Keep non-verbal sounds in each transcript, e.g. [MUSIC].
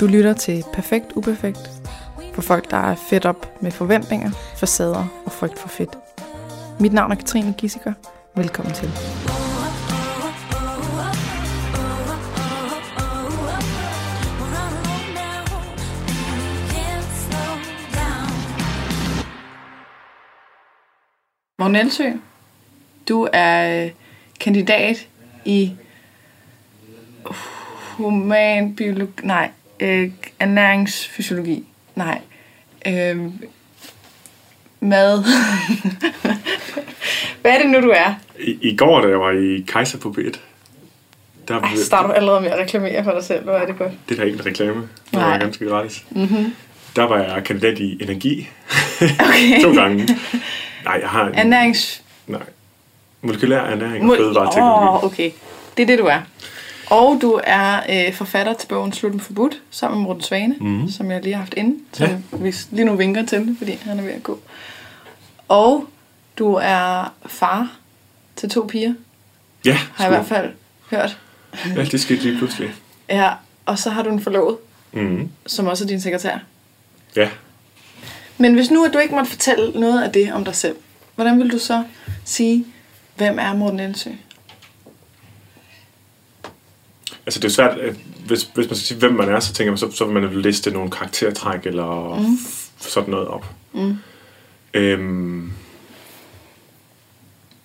Du lytter til Perfekt Uperfekt for folk, der er fedt op med forventninger, facader og frygt for fedt. Mit navn er Katrine Gissiker. Velkommen til. Morgen Elsø, du er øh, kandidat i humanbiologi, nej, øh, ernæringsfysiologi, nej, øh, mad. [LAUGHS] Hvad er det nu, du er? I, I går, da jeg var i Kaiser på B1, der, Ej, starter du allerede med at reklamere for dig selv, hvor er det godt. det er da ikke en reklame, det var ganske gratis. Mm-hmm. Der var jeg kandidat i energi Okay. [LAUGHS] to gange. Nej, jeg har en, Ernærings... nej, molekylær ernæring og Må- fødevareteknologi. Åh, okay. Det er det, du er. Og du er øh, forfatter til bogen Slut med forbudt, sammen med Morten Svane, Mhm. som jeg lige har haft inde, som Ja. vi lige nu vinker til, fordi han er ved at gå. Og du er far til to piger, Ja, har jeg i hvert fald hørt. Ja, det skete lige pludselig. Ja, og så har du en forlovet, Mm. som også er din sekretær. Ja, Men hvis nu, at du ikke måtte fortælle noget af det om dig selv, hvordan vil du så sige, hvem er Morten Elsø? Altså det er svært, hvis, hvis man skal sige, hvem man er, så tænker man, så, så vil man liste nogle karaktertræk eller mm. sådan noget op. Mm. Øhm,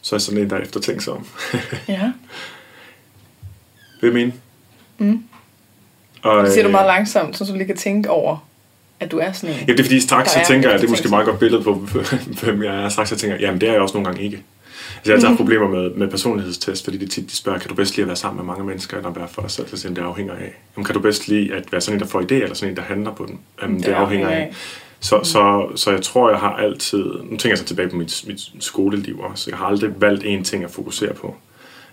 så er jeg sådan en, der [LAUGHS] er eftertænksom. Ja. Jeg mene? Mm. Og, Det siger du øh, meget langsomt, så du lige kan tænke over, at du er sådan en. Ja, det er fordi straks så er tænker jeg, at det er måske meget godt billede på, [LAUGHS] hvem jeg er. Straks så tænker jeg, jamen det er jeg også nogle gange ikke. Altså, jeg har altid haft problemer med, med personlighedstest, fordi de tit de spørger, kan du bedst lide at være sammen med mange mennesker, eller være for dig selv? Så siger det afhænger af. Jamen, kan du bedst lide at være sådan en, der får idéer, eller sådan en, der handler på den? Jamen, det, det afhænger af. Så, så, så jeg tror, jeg har altid... Nu tænker jeg så tilbage på mit, mit skoleliv også. Jeg har aldrig valgt én ting at fokusere på.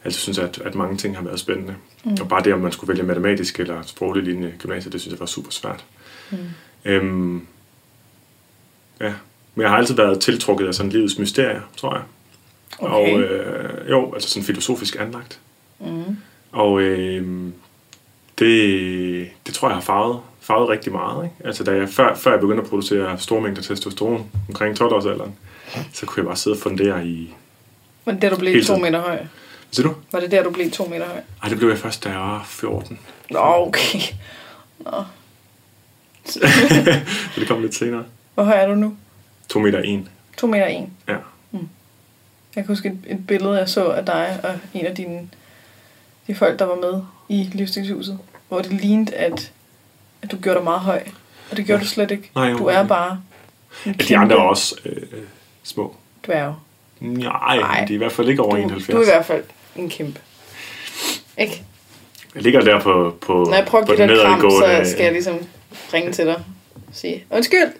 Jeg synes, at, at mange ting har været spændende. Mm. Og bare det, om man skulle vælge matematisk eller sproglig linje gymnasiet, det synes jeg var super svært. Mm. Øhm, ja. Men jeg har altid været tiltrukket af sådan livets mysterier, tror jeg. Okay. Og øh, jo, altså sådan filosofisk anlagt. Mm. Og øh, det, det tror jeg har farvet, farvet rigtig meget. Ikke? Altså da jeg, før, før jeg begyndte at producere store mængder testosteron omkring 12-årsalderen, så kunne jeg bare sidde og fundere i... Det der, du blev to meter høj? Hvad du? Var det der, du blev to meter høj? Ej, det blev jeg først, da jeg var 14. Nå, okay. Nå. [LAUGHS] så det kom lidt senere. Hvor høj er du nu? 2 meter 1. To meter en. Ja. Jeg kan huske et, et billede, jeg så af dig og en af dine de folk, der var med i livsstilshuset, hvor det lignede, at, at du gjorde dig meget høj. Og det gjorde Ja. du slet ikke. Nej, du er overhovedet bare de andre er også øh, små. dværg. Nej, Nej. de er i hvert fald ikke over Du, 71. du er i hvert fald en kæmpe. Ikke? Jeg ligger der på, på, Når jeg prøver på at give dig et kram, så skal jeg ligesom ringe til dig og sige, undskyld,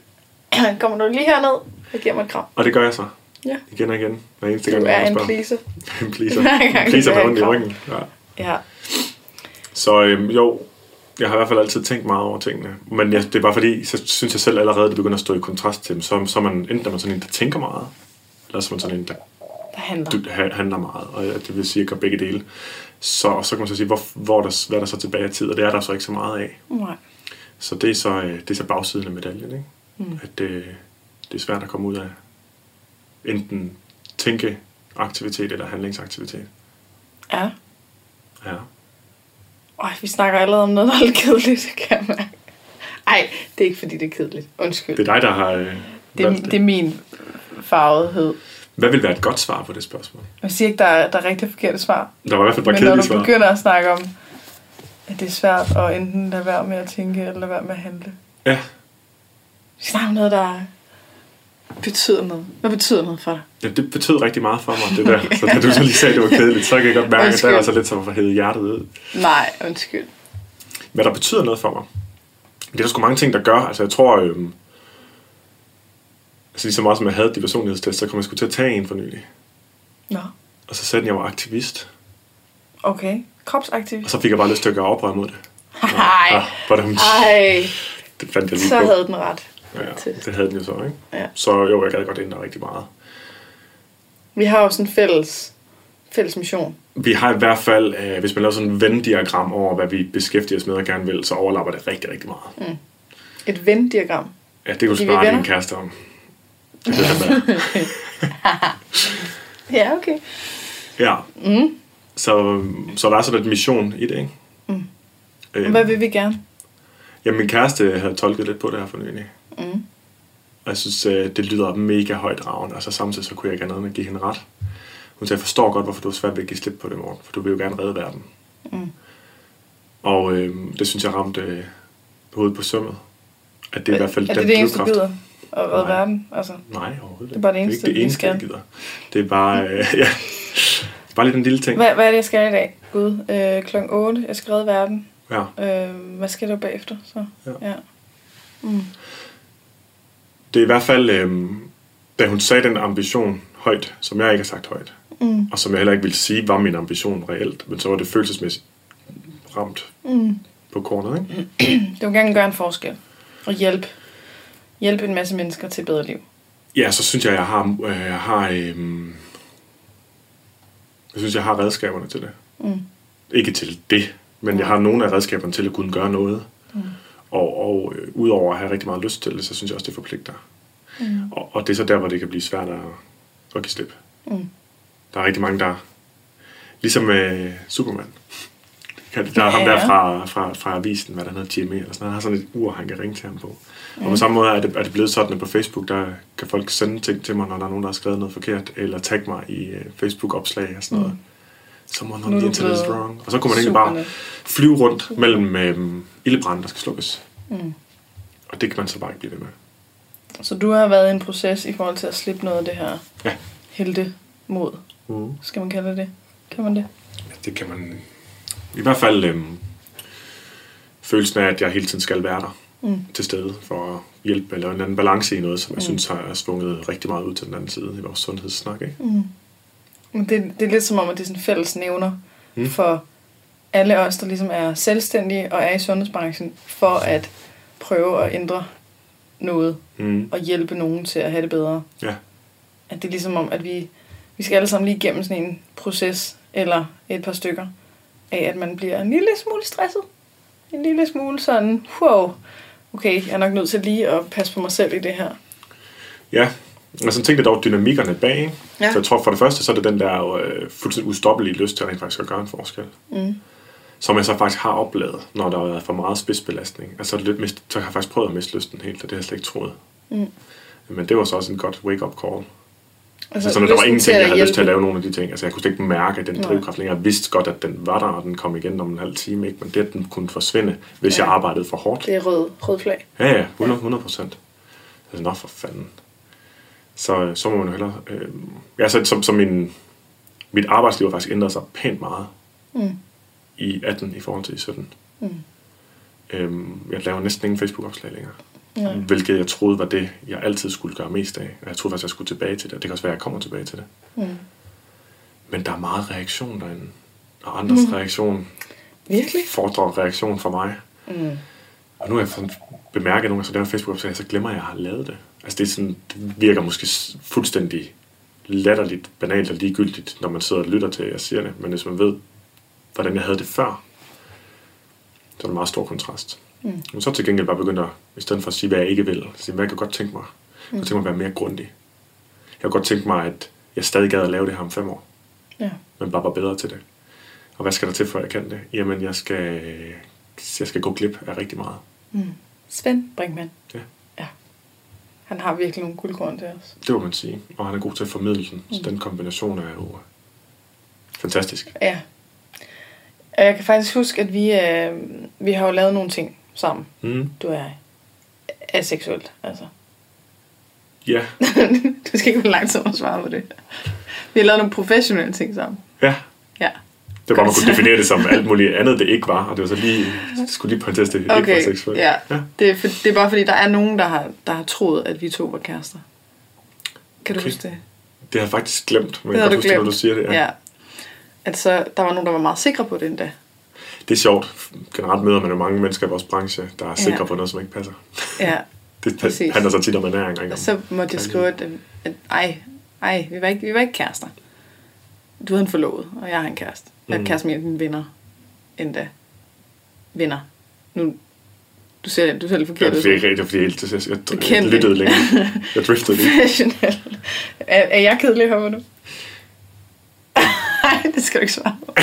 [CLEARS THROAT] kommer du lige herned og giver mig et kram. Og det gør jeg så. Ja. Igen og igen. Hver eneste Du gang, er jeg [LAUGHS] en pleaser. en pleaser. En du pleaser med ondt i ryggen. Ja. Ja. Så øhm, jo, jeg har i hvert fald altid tænkt meget over tingene. Men jeg, det er bare fordi, så synes jeg selv allerede, det begynder at stå i kontrast til dem. Så, så er man, enten er man sådan en, der tænker meget, eller så er man sådan en, der Der handler. du, ha- handler meget. Og ja, det vil sige, at jeg gør begge dele. Så, så kan man så sige, hvor, hvor er der, hvad er der så tilbage af tid? Og det er der så ikke så meget af. Nej. Så det er så, øh, det er så bagsiden af medaljen, ikke? Mm. At det, det er svært at komme ud af enten tænkeaktivitet eller handlingsaktivitet. Ja. Ja. Øj, vi snakker allerede om noget, der er lidt kedeligt, kan jeg mærke. Ej, det er ikke fordi, det er kedeligt. Undskyld. Det er dig, der har øh, Det er, valgt det er min farvethed. Hvad vil være et godt svar på det spørgsmål? Jeg siger ikke, der er, der er rigtig forkerte svar. Der var i hvert fald bare Men når du svar. begynder at snakke om, at det er svært at enten lade være med at tænke, eller lade være med at handle. Ja, Vi snakker om noget, der betyder noget. Hvad betyder noget for dig? ja, det betød rigtig meget for mig, det der. [LAUGHS] Så da du så lige sagde, at det var kedeligt, så kan jeg godt mærke, at Undskyld. der var så lidt som at få hævet hjertet ud. Nej, undskyld. Hvad der betyder noget for mig, det er der sgu mange ting, der gør. Altså jeg tror, øhm, altså lige så meget som jeg havde de personlighedstest, så kom jeg sgu til at tage en for nylig. Nå, Og så sagde den, at jeg var aktivist. okay. Kropsaktivist. Og så fik jeg bare lyst til at gøre oprør mod det. [LAUGHS] Ej, Ja, ej, [LAUGHS] det fandt jeg lige så på. havde den ret. Ja, det havde den jo så, ikke? Ja. Så jo, jeg gad godt ændre rigtig meget. Vi har sådan en fælles, fælles mission. vi har i hvert fald, øh, hvis man laver sådan en Venn-diagram over, hvad vi beskæftiger os med og gerne vil, så overlapper det rigtig, rigtig meget. Et Venn-diagram. Ja, det kunne Fordi spørge din kæreste om. Det ved. [LAUGHS] Ja, okay. Ja. Mm. Så, så der er sådan et mission i det, ikke? Mm. Øh, Hvad vil vi gerne? ja, min kæreste havde tolket lidt på det her for nylig. Mm. Og jeg synes, øh, det lyder mega højt ravn. Altså samtidig så kunne jeg ikke andet end at give hende ret. Hun sagde, jeg forstår godt, hvorfor du er svært ved at give slip på det, Morten. For du vil jo gerne redde verden. Mm. Og øh, det synes jeg ramte øh, hovedet på sømmet. At det er i hvert fald er den det det eneste, drivkraft. gider? At redde Nej. verden? Altså, Nej, overhovedet Det er bare det eneste, det er ikke det eneste, jeg gider. Det er bare, øh, [LAUGHS] ja, det er bare lidt en lille ting. hvad, hvad er det, jeg skal i dag? Gud, øh, klokken 8. Jeg skal redde verden. Ja. Øh, hvad skal der bagefter? Så? Ja. ja. Mm. Det er i hvert fald, øh, da hun sagde den ambition højt, som jeg ikke har sagt højt, Mm. og som jeg heller ikke ville sige, var min ambition reelt, men så var det følelsesmæssigt ramt Mm. på kornet, ikke? [CLEARS THROAT] Det vil gerne gøre en forskel. Og hjælpe, hjælpe en masse mennesker til et bedre liv. Ja, så synes jeg, jeg har, øh, jeg har, øh, jeg synes, jeg har redskaberne til det. Mm. Ikke til det, men jeg har nogle af redskaberne til at kunne gøre noget. Mm. Og, og øh, udover at have rigtig meget lyst til det, så synes jeg også, det forpligter. Mm. Og, og det er så der, hvor det kan blive svært at, at give slip. Mm. Der er rigtig mange, der... Ligesom med Superman. Der er ham Ja. der fra, fra, fra avisen, hvad der hedder, Jimmy, eller sådan noget. Han har sådan et ur, han kan ringe til ham på. Mm. Og på samme måde er det, er det blevet sådan, at på Facebook, der kan folk sende ting til mig, når der er nogen, der har skrevet noget forkert, eller tagge mig i uh, Facebook-opslag og sådan noget. Someone Nu on the internet is wrong. Og så kunne man egentlig bare flyve rundt mellem øhm, ildebrænde, der skal slukkes. Mm. Og det kan man så bare ikke blive ved med. Så du har været i en proces i forhold til at slippe noget af det her Ja. helte mod. Mm. Skal man kalde det? Kan man det? Ja, det kan man... I hvert fald øhm, følelsen af, at jeg hele tiden skal være der Mm. til stede for at hjælpe eller en anden balance i noget, som jeg synes har svunget rigtig meget ud til den anden side i vores sundhedssnak. Ikke? Mm. Men det, det er lidt som om, at det er sådan fælles nævner Mm. mm. for alle os, der ligesom er selvstændige og er i sundhedsbranchen, for at prøve at ændre noget Mm. og hjælpe nogen til at have det bedre. Ja. At det er ligesom om, at vi, vi skal alle sammen lige igennem sådan en proces, eller et par stykker, af at man bliver en lille smule stresset. En lille smule sådan, wow, okay, jeg er nok nødt til lige at passe på mig selv i det her. Ja, og så tænkte jeg dog dynamikkerne bag. Ikke? Ja. Så jeg tror for det første, så er det den der øh, fuldstændig ustoppelige lyst til rent faktisk at gøre en forskel. Mm. Som jeg så faktisk har oplevet, når der har været for meget spidsbelastning. Altså lidt mist, så har jeg faktisk prøvet at miste lysten helt, og det har jeg slet ikke troet. Mm. Men det var så også en godt wake-up call. Altså, Altså, der var ingenting, jeg havde hjælpe. lyst til at lave nogle af de ting. Altså, jeg kunne slet ikke mærke den Nej. drivkraft længere. Jeg vidste godt, at den var der, og den kom igen om en halv time. Ikke? Men det, at den kunne forsvinde, hvis Ja. jeg arbejdede for hårdt. Det er rød, rød flag. Ja, ja, 100, 100 procent. Altså, nå for fanden. Så, så må man jo hellere... Øh, ja, så, som, som min, mit arbejdsliv har faktisk ændret sig pænt meget Mm. I 18 i forhold til i 17. Mm. Øhm, jeg laver næsten ingen Facebook-opslag længere. Ja. Hvilket jeg troede var det, jeg altid skulle gøre mest af. Og jeg troede faktisk, jeg skulle tilbage til det. Og det kan også være, at jeg kommer tilbage til det. Mm. Men der er meget reaktion derinde. Og andres mm. reaktion Virkelig? fordrer reaktion fra mig. Mm. Og nu har jeg sådan bemærket nogle gange, så laver Facebook opslag, så glemmer jeg, at jeg har lavet det. Altså det, er sådan, det virker måske fuldstændig latterligt, banalt og ligegyldigt, når man sidder og lytter til, at jeg siger det. Men hvis man ved, hvordan jeg havde det før, så er det en meget stor kontrast. Mm. Men så til gengæld bare begyndt at, i stedet for at sige, hvad jeg ikke vil, sige, hvad jeg kan godt tænke mig. Jeg kan tænke mig at være mere grundig. Jeg kan godt tænke mig, at jeg stadig gad at lave det her om fem år, Ja. men bare var bedre til det. Og hvad skal der til, for at jeg kan det? Jamen, jeg skal, jeg skal gå glip af rigtig meget. Mm. Svend Brinkmann. Ja. ja. Han har virkelig nogle guldkorn til os. Det må man sige. Og han er god til at formidle den. Så den kombination er jo fantastisk. Ja. Og jeg kan faktisk huske, at vi, øh, vi har jo lavet nogle ting sammen, Mm. du jeg. Aseksuelt, altså. Ja, [LAUGHS] du skal ikke være langsom at svare på det. Vi har lavet nogle professionelle ting sammen. ja. Ja. Det var, man kunne definere det som alt muligt andet, det ikke var. Og det var så lige, skulle lige pointeres, det ikke var Okay, seksuelt. ja. ja. Det, er for, det er bare fordi, der er nogen, der har, der har troet, at vi to var kærester. Kan du Okay. huske det? Det har jeg faktisk glemt, men Det jeg kan du godt huske, når glemt. du siger det. Ja. Ja. Altså, der var nogen, der var meget sikre på det endda. Det er sjovt. Generelt møder man jo mange mennesker i vores branche, der er sikre Ja. på noget, som ikke passer. Ja. [LAUGHS] Det Præcis. handler så tit om ernæring. Ikke? Og så måtte jeg skrive, at, at ej, ej, vi var ikke, vi var ikke kærester. du havde en forlovet, og jeg har en kæreste. Jeg er Mm. kæreste med en af dine venner. Endda. Venner. Nu, du ser, du ser lidt Ja, forkert det ud. er ikke rigtigt, fordi jeg, jeg, jeg, jeg, lyttede længe. Jeg driftede lige. [LAUGHS] Professionel. Er, er jeg kedelig, håber du? Nej, det skal du ikke svare på.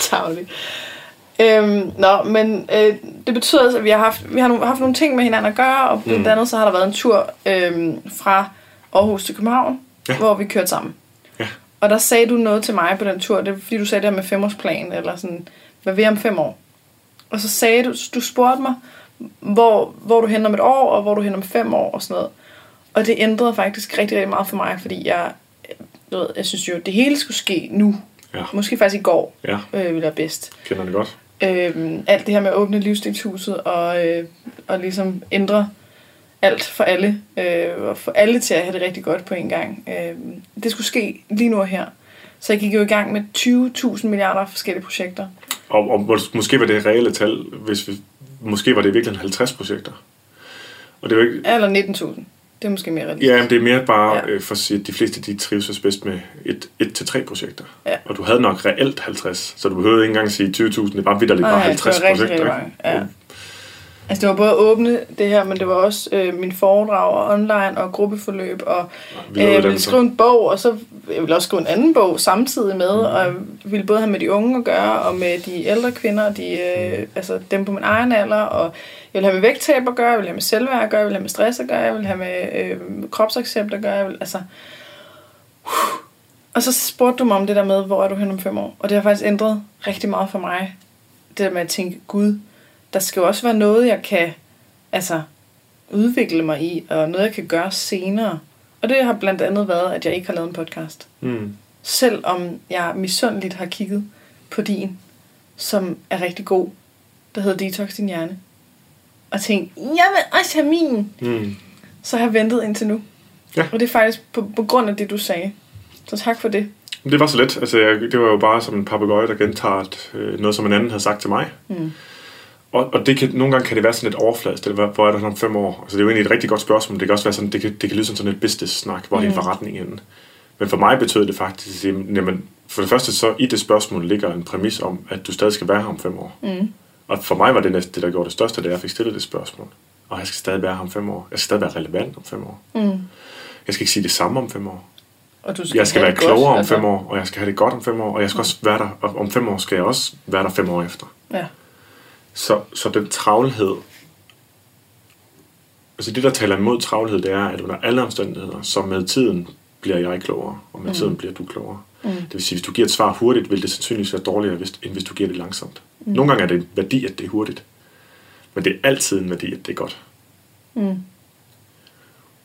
Tavlig. Øhm, nå, men øh, det betyder altså, at vi har haft, vi har nu- haft nogle ting med hinanden at gøre, og blandt Mm. andet så har der været en tur øhm, fra Aarhus til København, ja. Hvor vi kørte sammen. Ja. Og der sagde du noget til mig på den tur, det er fordi du sagde det her med femårsplan, eller sådan, hvad jeg om fem år? Og så sagde du, du spurgte mig, hvor, hvor du hen om et år, og hvor du hen om fem år, og sådan noget. Og det ændrede faktisk rigtig, rigtig meget for mig, fordi jeg, du ved, jeg synes jo, det hele skulle ske nu. Ja. Måske faktisk i går, Ja, øh, ville være bedst. kender det godt. Øhm, alt det her med at åbne livsstilshuset og, øh, og ligesom ændre alt for alle, øh, og få alle til at have det rigtig godt på en gang. Øh, det skulle ske lige nu og her. Så jeg gik jo i gang med 20.000 milliarder forskellige projekter. Og, og mås- måske var det reelle tal, hvis vi, måske var det i virkeligheden 50 projekter. Og det jo ikke, Eller 19.000. Det er måske mere realistisk. Ja, men det er mere bare Ja. øh, for at sige, at de fleste de trives bedst med et, et til tre projekter. Ja. Og du havde nok reelt 50, så du behøvede ikke engang sige 20.000, det var vidderligt bare Nej, 50 det var rigtig, projekter. rigtig mange. Ja. Altså det var både åbne det her, men det var også øh, min foredrag og online og gruppeforløb og øh, jeg ville skrive en bog, og så jeg ville også skrive en anden bog samtidig med, mm. og jeg ville både have med de unge at gøre, og med de ældre kvinder, de, øh, altså dem på min egen alder, og jeg ville have med vægttab at gøre, jeg ville have med selvværd at gøre, jeg ville have med stress at gøre, jeg ville have med øh, kropsaccept at gøre, jeg ville, altså... Og så spurgte du mig om det der med, hvor er du hen om fem år? Og det har faktisk ændret rigtig meget for mig. Det der med at tænke, gud, der skal jo også være noget, jeg kan altså, udvikle mig i, og noget, jeg kan gøre senere. Og det har blandt andet været, at jeg ikke har lavet en podcast. Mm. Selvom jeg misundeligt har kigget på din, som er rigtig god, der hedder Detox Din Hjerne. Og tænkt, jeg vil også have min. Mm. Så har jeg ventet indtil nu. Ja. Og det er faktisk på, på grund af det, du sagde. Så tak for det. Det var så let. Altså, jeg, det var jo bare som en papegøje, der gentager øh, noget, som en anden havde sagt til mig. Mm. Og, og det kan, nogle gange kan det være sådan lidt overfladisk. Det er, hvor er du om fem år? Altså, det er jo egentlig et rigtig godt spørgsmål. Det kan også være sådan, det kan, det kan lyde som sådan et business-snak. Hvor er din Mm. forretning henne? Men for mig betød det faktisk, at sige, jamen, for det første så i det spørgsmål ligger en præmis om, at du stadig skal være her om fem år. Mm. Og for mig var det næsten det, der gjorde det største, da jeg fik stillet det spørgsmål. Og jeg skal stadig være her om fem år. Jeg skal stadig være relevant om fem år. Mm. Jeg skal ikke sige det samme om fem år. Og du skal Jeg skal være det godt, klogere om altså. fem år, og jeg skal have det godt om fem år, og jeg skal også være der, og om fem år skal jeg også være der fem år efter. Ja. Så, så den travlhed, altså det, der taler imod travlhed, det er, at under alle omstændigheder, så med tiden bliver jeg klogere, og med Mm. tiden bliver du klogere. Mm. Det vil sige, hvis du giver et svar hurtigt, vil det sandsynligvis være dårligere, end hvis du giver det langsomt. Mm. Nogle gange er det en værdi, at det er hurtigt, men det er altid en værdi, at det er godt. Mm.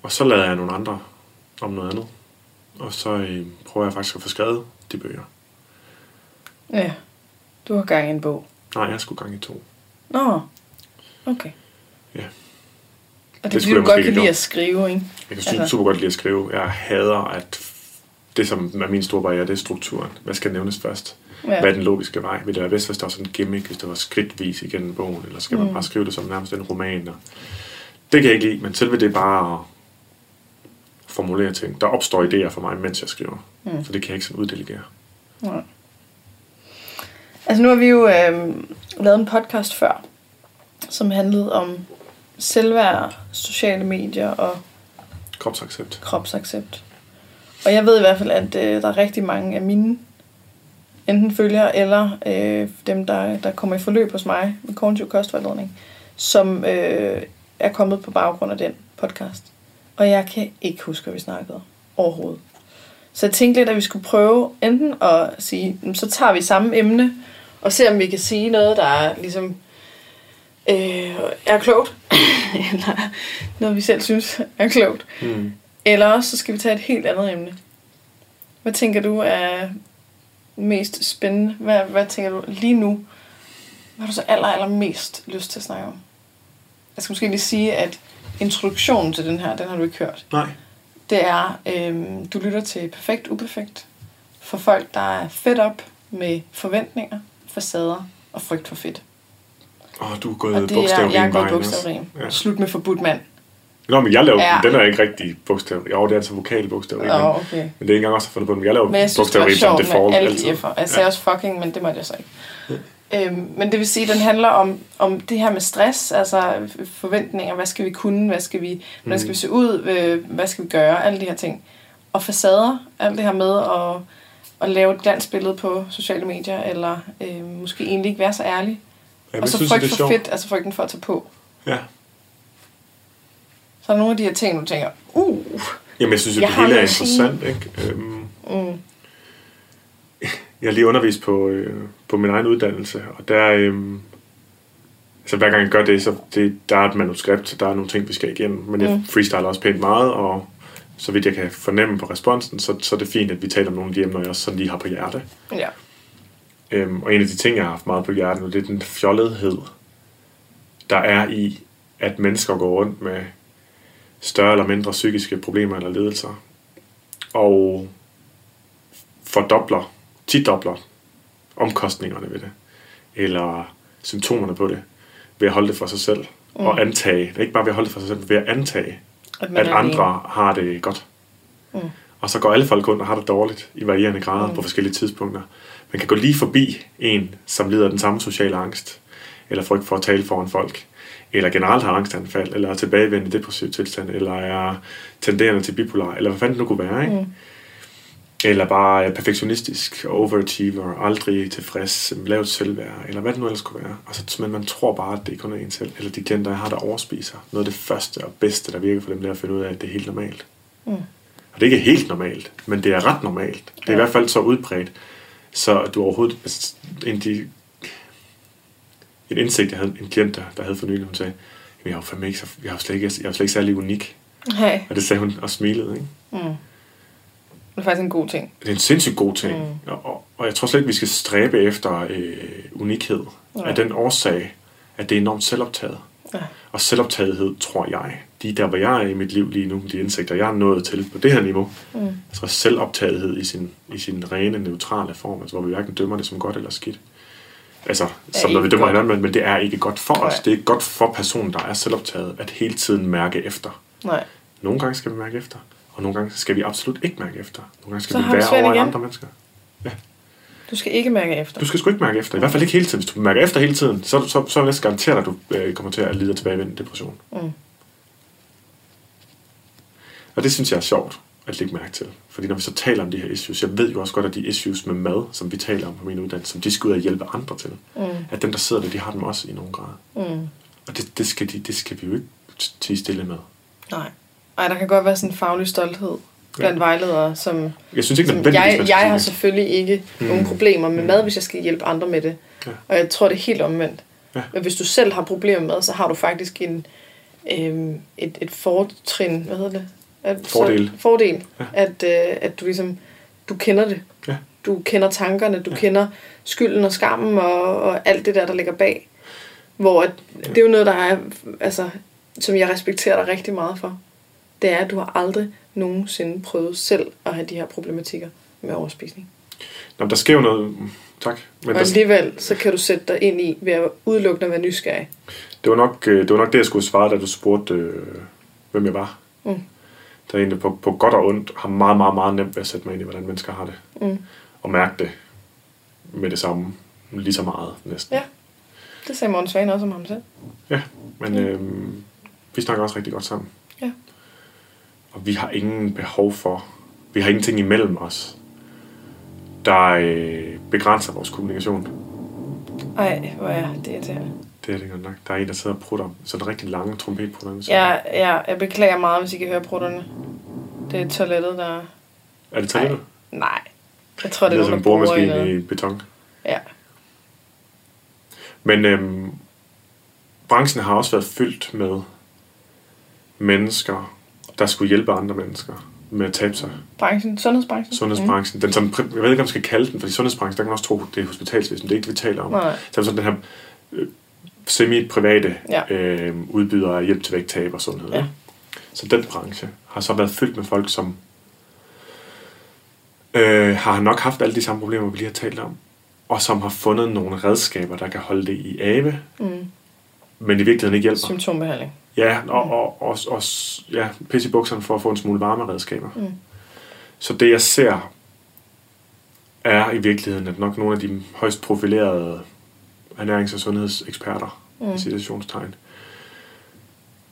Og så lader jeg nogle andre om noget andet. Og så øh, prøver jeg faktisk at få skrevet de bøger. Ja. Du har gang i en bog. Nej, jeg skulle gang i to. Nå. Okay. Ja. Og det, Det skulle du godt kan lide at skrive, ikke? Jeg kan Altså- super godt lide at skrive. Jeg hader, at det, som er min store barriere, det er strukturen. Hvad skal nævnes først? Ja. Hvad er den logiske vej? Vil det være bedst, hvis der var sådan en gimmick, hvis det var skridtvis igennem bogen, eller skal man Mm. bare skrive det som nærmest en roman? Og det kan jeg ikke lide, men selve det er bare at formulere ting. Der opstår idéer for mig, mens jeg skriver. Mm. Mm. Så det kan jeg ikke sådan uddelegere. Nej. Altså nu har vi jo øh, lavet en podcast før, som handlede om selvværd, sociale medier og Kropsaccept. kropsaccept. Og jeg ved i hvert fald, at øh, der er rigtig mange af mine enten følgere eller øh, dem, der, der kommer i forløb hos mig med kognitiv kostvejledning, som øh, er kommet på baggrund af den podcast. Og jeg kan ikke huske, hvad vi snakkede overhovedet. Så jeg tænkte lidt, at vi skulle prøve enten at sige, "Jamen, så tager vi samme emne, og se om vi kan sige noget, der er ligesom øh, er klogt, [LAUGHS] eller noget vi selv synes er klogt. Mm. Eller også så skal vi tage et helt andet emne. Hvad tænker du er mest spændende? Hvad, hvad tænker du lige nu? Hvad har du så aller, aller mest lyst til at snakke om? Jeg skal måske lige sige, at introduktionen til den her, den har du ikke hørt. Nej. Det er, øhm, du lytter til Perfekt Uperfekt for folk, der er fedt op med forventninger, facader og frygt for fedt. Åh, du er gået det er, bogstavrim jeg er gået bogstavrim. Ja. Slut med forbudt mand. Nå, men jeg laver Ja. ja. den er ikke rigtig bogstav. Jo, det er altså vokale bogstaveri. Nå, men, okay. men det er ikke engang også fundet på den. Jeg laver Men jeg synes, det var bogstaveri som default alle altid. F'er. Jeg sagde også fucking, men det måtte jeg så ikke. Øhm, men det vil sige, at den handler om, om det her med stress, altså forventninger, hvad skal vi kunne, hvad skal vi, hvordan skal vi se ud, øh, hvad skal vi gøre, alle de her ting. Og facader, alt det her med at, at lave et glansbillede på sociale medier, eller øh, måske egentlig ikke være så ærlig. Ja, og så synes, frygt det for sjovt. fedt, altså frygten for at tage på. Ja. Så er der nogle af de her ting, du tænker, uh, Jamen, jeg synes jo, det hele er interessant. Ikke? Øhm, mm, jeg har lige undervist på, øh, på min egen uddannelse, og der, øh, så hver gang jeg gør det, så det, der er et manuskript, der er nogle ting, vi skal igennem, men jeg Mm. freestyler også pænt meget, og så vidt jeg kan fornemme på responsen, så, så er det fint, at vi taler om nogle af de emner, jeg også sådan lige har på hjerte. ja. Øhm, og en af de ting, jeg har haft meget på hjertet det er den fjollethed, der er i, at mennesker går rundt med større eller mindre psykiske problemer eller lidelser, og fordobler, tidobler omkostningerne ved det, eller symptomerne på det, ved at holde det for sig selv, mm. og antage, ikke bare ved at holde det for sig selv, men ved at antage, At, at andre har det godt. Mm. Og så går alle folk rundt og har det dårligt i varierende grader mm. på forskellige tidspunkter. Man kan gå lige forbi en, som lider af den samme sociale angst, eller frygt for at tale foran folk, eller generelt har angstanfald, eller er tilbagevendende depressiv tilstand, eller er tenderende til bipolar, eller hvad fanden det nu kunne være, ikke? Mm. Eller bare er perfektionistisk, overachiever, aldrig tilfreds, lavt selvværd, eller hvad det nu ellers kunne være. Og så, men man tror bare, at det kun er en selv. Eller de klienter, jeg har, der overspiser. Noget af det første og bedste, der virker for dem, det er at finde ud af, at det er helt normalt. Mm. Og det er ikke helt normalt, men det er ret normalt. Det er ja. i hvert fald så udbredt, så du overhovedet... altså, En, de, en indsigt, jeg havde en klient, der, der havde for nylig, hun sagde, "Jamen, jeg er jo ikke, så, jeg er slet ikke, jeg er slet ikke særlig unik. Hey. Og det sagde hun og smilede, ikke? Mm. Det er faktisk en god ting. Det er en sindssygt god ting. Mm. Og, og jeg tror slet ikke, vi skal stræbe efter øh, unikhed. Nej. Af den årsag, at det er enormt selvoptaget. Ja. Og selvoptagethed, tror jeg, de er der, hvor jeg er i mit liv lige nu, de indsigter, jeg er nået til på det her niveau. Mm. Jeg tror, selvoptagethed i sin, i sin rene, neutrale form, altså hvor vi hverken dømmer det som godt eller skidt. Altså, som når vi dømmer godt. hinanden, men, det er ikke godt for os. Nej. Det er ikke godt for personen, der er selvoptaget, at hele tiden mærke efter. Nej. Nogle gange skal vi mærke efter, og nogle gange skal vi absolut ikke mærke efter. Nogle gange skal Så vi være over igen. andre mennesker. Du skal ikke mærke efter. Du skal sgu ikke mærke efter. I hvert fald ikke hele tiden. Hvis du mærker efter hele tiden, så, så, så vil jeg næsten garantere dig, at du øh, kommer til at lide af tilbagevendende depression. Mm. Og det synes jeg er sjovt at lægge mærke til. Fordi når vi så taler om de her issues, jeg ved jo også godt, at de issues med mad, som vi taler om på min uddannelse, som de skal ud og hjælpe andre til, Mm. at dem, der sidder der, de har dem også i nogen grad. Mm. Og det, det, skal, de, det skal vi jo ikke tige stille med. Nej. Ej, der kan godt være sådan en faglig stolthed blandt vejledere, som, Jeg synes ikke, som jeg, jeg har selvfølgelig ikke mm. nogen problemer med mad, hvis jeg skal hjælpe andre med det. Ja. Og jeg tror, det er helt omvendt. Ja. Men hvis du selv har problemer med så har du faktisk en, øhm, et, et fortrin, hvad hedder det? At, Fordel. Så, fordel. Ja. At, øh, at du ligesom, du kender det. Ja. Du kender tankerne, du ja. kender skylden og skammen og, og alt det der, der ligger bag. Hvor at, det er jo noget, der er, altså, som jeg respekterer dig rigtig meget for. Det er, at du har aldrig nogensinde prøvet selv at have de her problematikker med overspisning. Nå, der sker jo noget... Tak. Men Og alligevel, så kan du sætte dig ind i ved at udelukkende være nysgerrig. det, var nok, øh, det var nok det, jeg skulle svare, da du spurgte, øh, hvem jeg var. Mm. Der er en, der på, på godt og ondt har meget, meget, meget nemt ved at sætte mig ind i, hvordan mennesker har det. Mm. Og mærke det med det samme. Lige så meget næsten. Ja. Det sagde Morten Svane også om ham selv. Ja, men øh, vi snakker også rigtig godt sammen. Og vi har ingen behov for, vi har ingenting imellem os, der øh, begrænser vores kommunikation. Ej, hvor er det irriterende. Det er det godt nok. Der er en, der sidder og prutter. Sådan rigtig lange trompetprutter. Ja, ja, jeg beklager meget, hvis I kan høre prutterne. Det er toilettet, der... Er det toilettet? Nej. Jeg tror, Det det er er som en der boremaskine i beton. Ja. Men øhm, branchen har også været fyldt med mennesker, der skulle hjælpe andre mennesker med at tabe sig. Branchen, sundhedsbranchen. Sundhedsbranchen. Mm. Den, som, jeg ved ikke, om man skal kalde den, fordi sundhedsbranchen, der kan man også tro, det er hospitalsvæsen. Det er ikke det, vi taler om. Nej. Så er sådan den her øh, semi-private Ja. øh, udbydere af hjælp til vægttab og sundhed. Ja. Så den branche har så været fyldt med folk, som øh, har nok haft alle de samme problemer, vi lige har talt om, og som har fundet nogle redskaber, der kan holde det i ave, Mm. men i virkeligheden ikke hjælper. Symptombehandling. Ja, og, og, og, og ja, pisse i bukserne for at få en smule varme redskaber. Mm. Så det jeg ser, er i virkeligheden, at nok nogle af de højst profilerede ernærings- og sundhedseksperter, mm. i situationstegn,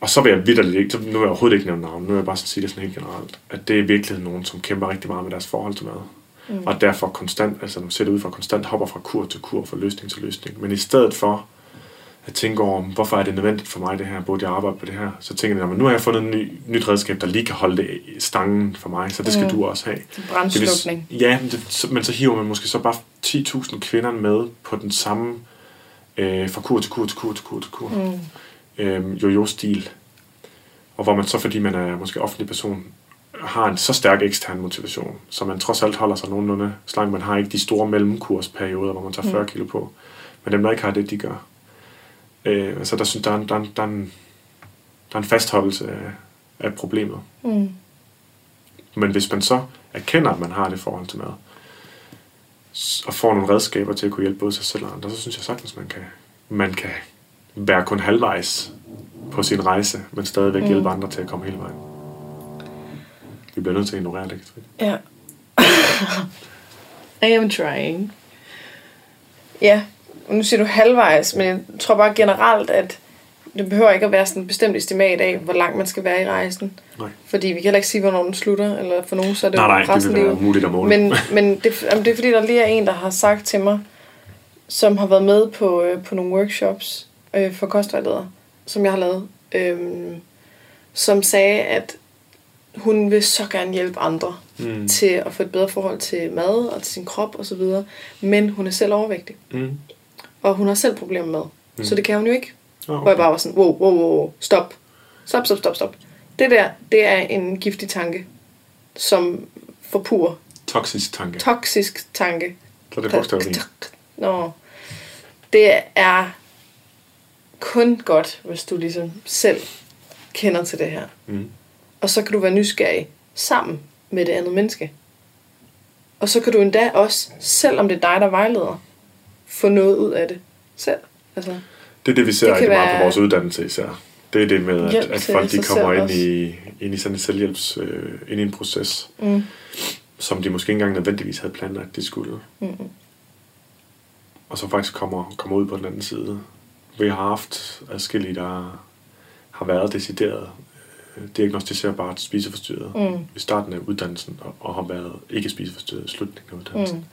og så vil jeg vidderligt ikke, nu er jeg overhovedet ikke nævnt navn, nu vil jeg bare sige det sådan helt generelt, at det er i virkeligheden nogen, som kæmper rigtig meget med deres forhold til mad. Mm. Og derfor konstant, altså nu ser det ud for konstant hopper fra kur til kur, fra løsning til løsning. Men i stedet for at tænke over, hvorfor er det nødvendigt for mig det her, burde jeg arbejde på det her, så tænker jeg, nu har jeg fundet en ny, nyt redskab, der lige kan holde det i stangen for mig, så det skal mm. du også have. Brændslukning. Ja, men, det, så, men så hiver man måske så bare 10.000 kvinder med på den samme, øh, fra kur til kur til kur til kur til kur, mm. øh, jojo-stil. Og hvor man så, fordi man er måske offentlig person, har en så stærk ekstern motivation, så man trods alt holder sig nogenlunde slank. Man har ikke de store mellemkursperioder, hvor man tager 40 mm. kilo på. Men dem, der ikke har det, de gør. Øh, så der, synes, der, er, der, er, der, er en, der er en fastholdelse af, af problemet. Mm. Men hvis man så erkender, at man har det forhold til mad, og får nogle redskaber til at kunne hjælpe både sig selv og andre, så synes jeg sagtens, man kan, man kan være kun halvvejs på sin rejse, men stadigvæk mm. hjælpe andre til at komme hele vejen. Vi bliver nødt til at ignorere det. Ja. [LAUGHS] I am trying. Ja, nu siger du halvvejs, men jeg tror bare generelt, at det behøver ikke at være sådan et bestemt estimat af, hvor langt man skal være i rejsen. Nej. Fordi vi kan heller ikke sige, hvornår den slutter, eller for nogen så er det nej, nej, det vil være umuligt at måle. Men, men det, det er fordi, der lige er en, der har sagt til mig, som har været med på, øh, på nogle workshops øh, for kostvejledere, som jeg har lavet, øh, som sagde, at hun vil så gerne hjælpe andre mm. til at få et bedre forhold til mad og til sin krop og så videre, men hun er selv overvægtig. Mm. Og hun har selv problemer med. Mm. Så det kan hun jo ikke. Oh, okay. Hvor jeg bare var sådan, wow, wow, wow, stop. Stop, stop, stop, stop. Det der, det er en giftig tanke, som forpur. Toksisk tanke. Toksisk tanke. Så det er bogstaveligt. Nå. Det er kun godt, hvis du ligesom selv kender til det her. Mm. Og så kan du være nysgerrig sammen med det andet menneske. Og så kan du endda også, selvom det er dig, der vejleder, få noget ud af det selv. Altså, det er det, vi ser det rigtig være... meget på vores uddannelse især. Det er det med, at, at folk de kommer ind i, ind i sådan en selvhjælps, øh, ind i en proces, mm. som de måske ikke engang nødvendigvis havde planlagt, at de skulle. Mm. Og så faktisk kommer, kommer ud på den anden side. Vi har haft adskillige, der har været decideret øh, diagnostiserbart spiseforstyrret mm. i starten af uddannelsen, og, og har været ikke spiseforstyrret i slutningen af uddannelsen. Mm.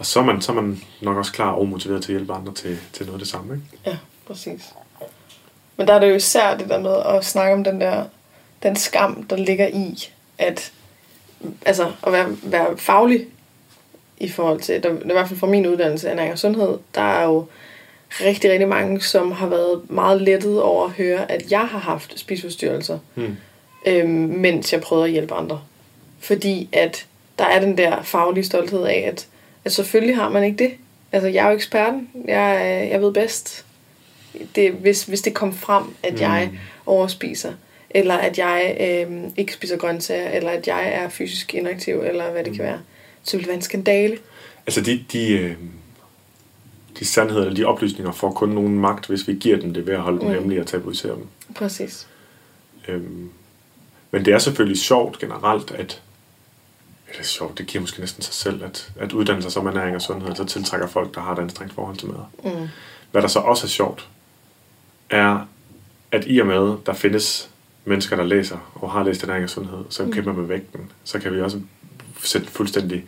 Og så er, man, så er man nok også klar og motiveret til at hjælpe andre til, til noget af det samme. Ikke? Ja, præcis. Men der er det jo især det der med at snakke om den der den skam, der ligger i, at, altså, at være, være faglig i forhold til, der, i hvert fald fra min uddannelse, ernæring og sundhed, der er jo rigtig, rigtig mange, som har været meget lettet over at høre, at jeg har haft spiseforstyrrelser, hmm. øhm, mens jeg prøvede at hjælpe andre. Fordi at der er den der faglige stolthed af, at Altså selvfølgelig har man ikke det. Altså jeg er jo eksperten. Jeg, jeg ved bedst. Det, hvis, hvis det kom frem, at mm. jeg overspiser, eller at jeg øh, ikke spiser grøntsager, eller at jeg er fysisk inaktiv, eller hvad det mm. kan være, så vil det være en skandale. Altså de, de, øh, de sandheder, eller de oplysninger får kun nogen magt, hvis vi giver dem det ved at holde dem mm. hemmelige og tabuisere dem. Præcis. Øhm, men det er selvfølgelig sjovt generelt, at det er sjovt, det giver måske næsten sig selv, at, at uddanne sig som ernæring og sundhed, så tiltrækker folk, der har et anstrengt forhold til mad. Mm. Hvad der så også er sjovt, er, at i og med, der findes mennesker, der læser og har læst ernæring og sundhed, som mm. kæmper med vægten, så kan vi også sætte fuldstændig,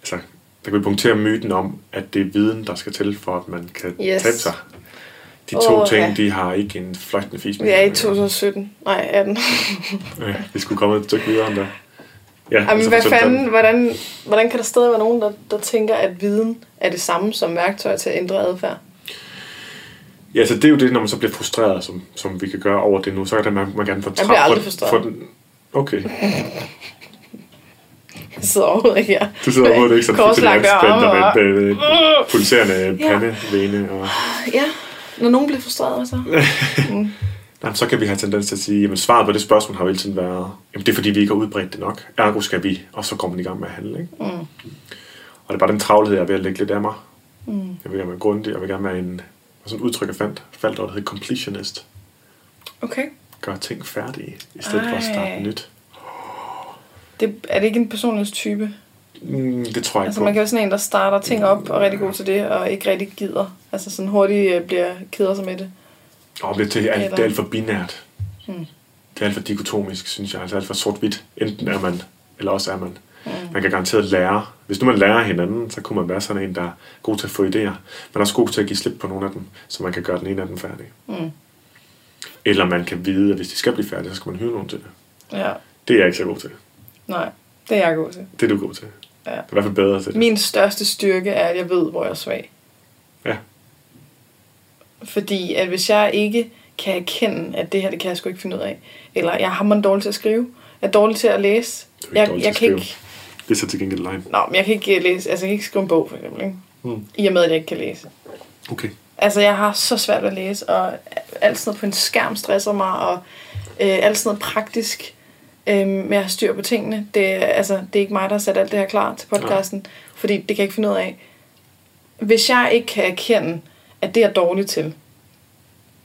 altså, der kan vi punktere myten om, at det er viden, der skal til, for at man kan yes. tabe sig. De to oh, ting, ja. de har ikke en fløjtende fis med. Vi er i 2017. Nej, 18. ja, vi skulle komme et stykke videre end det. Ja, Jamen, altså hvad fanden, hvordan, hvordan kan der stadig være nogen, der, der tænker, at viden er det samme som værktøj til at ændre adfærd? Ja, så det er jo det, når man så bliver frustreret, som, som vi kan gøre over det nu, så kan man, man gerne få Jeg bliver aldrig frustreret. For den, okay. Jeg sidder overhovedet ikke her. Du sidder overhovedet ikke sådan fuldstændig anspændt med en pulserende ja. pandevene. Og... Ja, når nogen bliver frustreret, så. Mm. [LAUGHS] Jamen, så kan vi have tendens til at sige, at svaret på det spørgsmål har jo hele tiden været, jamen det er fordi, vi ikke har udbredt det nok. Ergo skal vi, og så kommer man i gang med at handle. Ikke? Mm. Og det er bare den travlhed, jeg er ved at lægge lidt af mig. Mm. Jeg vil gerne være grundig, jeg vil gerne være en, sådan udtryk, jeg fandt, faldt over, der hedder completionist. Okay. Gøre ting færdige, i stedet Ej. for at starte nyt. Det, er det ikke en personlighedstype? Mm, det tror jeg altså, ikke man kan være sådan en, der starter ting op og er rigtig god til det, og ikke rigtig gider. Altså sådan hurtigt øh, bliver keder sig med det. Oh, det, er, alt, det er alt for binært. Hmm. Det er alt for dikotomisk, synes jeg. Altså alt for sort-hvidt. Enten er man, eller også er man. Mm. Man kan garanteret lære. Hvis nu man lærer hinanden, så kunne man være sådan en, der er god til at få idéer. Men også god til at give slip på nogle af dem, så man kan gøre den ene af dem færdig. Mm. Eller man kan vide, at hvis de skal blive færdige, så skal man hyre nogen til det. Ja. Det er jeg ikke så god til. Nej, det er jeg god til. Det er du god til. Ja. Det er i hvert fald bedre til det. Min største styrke er, at jeg ved, hvor jeg er svag. Ja. Fordi at hvis jeg ikke kan erkende, at det her, det kan jeg sgu ikke finde ud af, eller jeg har man dårlig til at skrive, jeg er dårlig til at læse. Er jeg, jeg kan ikke... Det er så til gengæld løgn. Nå, men jeg kan ikke læse, altså jeg kan ikke skrive en bog, for eksempel, ikke? Hmm. I og med, at jeg ikke kan læse. Okay. Altså, jeg har så svært at læse, og alt sådan noget på en skærm stresser mig, og øh, alt sådan noget praktisk øh, med at have styr på tingene. Det, altså, det er ikke mig, der har sat alt det her klar til podcasten, Nej. fordi det kan jeg ikke finde ud af. Hvis jeg ikke kan erkende, at det er dårligt til,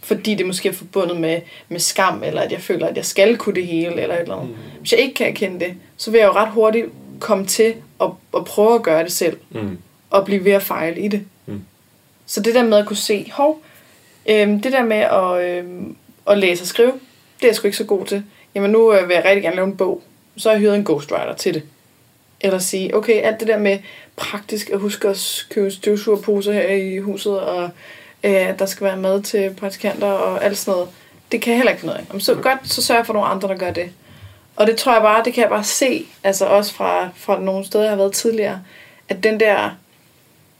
fordi det måske er forbundet med, med skam, eller at jeg føler, at jeg skal kunne det hele, eller et eller andet. Mm. Hvis jeg ikke kan erkende det, så vil jeg jo ret hurtigt komme til at, at prøve at gøre det selv, mm. og blive ved at fejle i det. Mm. Så det der med at kunne se, hov, øhm, det der med at, øhm, at læse og skrive, det er jeg sgu ikke så god til. Jamen nu øh, vil jeg rigtig gerne lave en bog, så har jeg hyret en ghostwriter til det. Eller sige, okay, alt det der med praktisk at huske at købe støvsugerposer her i huset, og øh, der skal være mad til praktikanter og alt sådan noget. Det kan jeg heller ikke finde ud af. Så godt, så sørger jeg for nogle andre, der gør det. Og det tror jeg bare, det kan jeg bare se, altså også fra, fra nogle steder, jeg har været tidligere, at den der,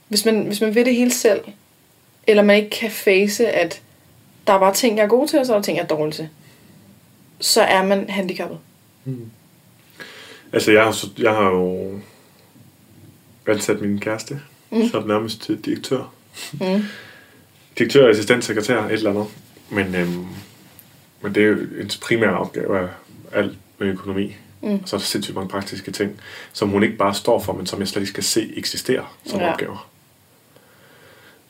hvis man, hvis man vil det hele selv, eller man ikke kan face, at der er bare ting, jeg er god til, og så er der ting, jeg er dårlig til, så er man handicappet. Mm. Altså, jeg har, jeg har jo ansat min kæreste, mm. som nærmest direktør. Mm direktør, assistent, sekretær, et eller andet. Men, øhm, men det er jo en primære opgave af alt med økonomi. Mm. Og så er der sindssygt mange praktiske ting, som hun ikke bare står for, men som jeg slet ikke skal se eksistere som ja. opgaver.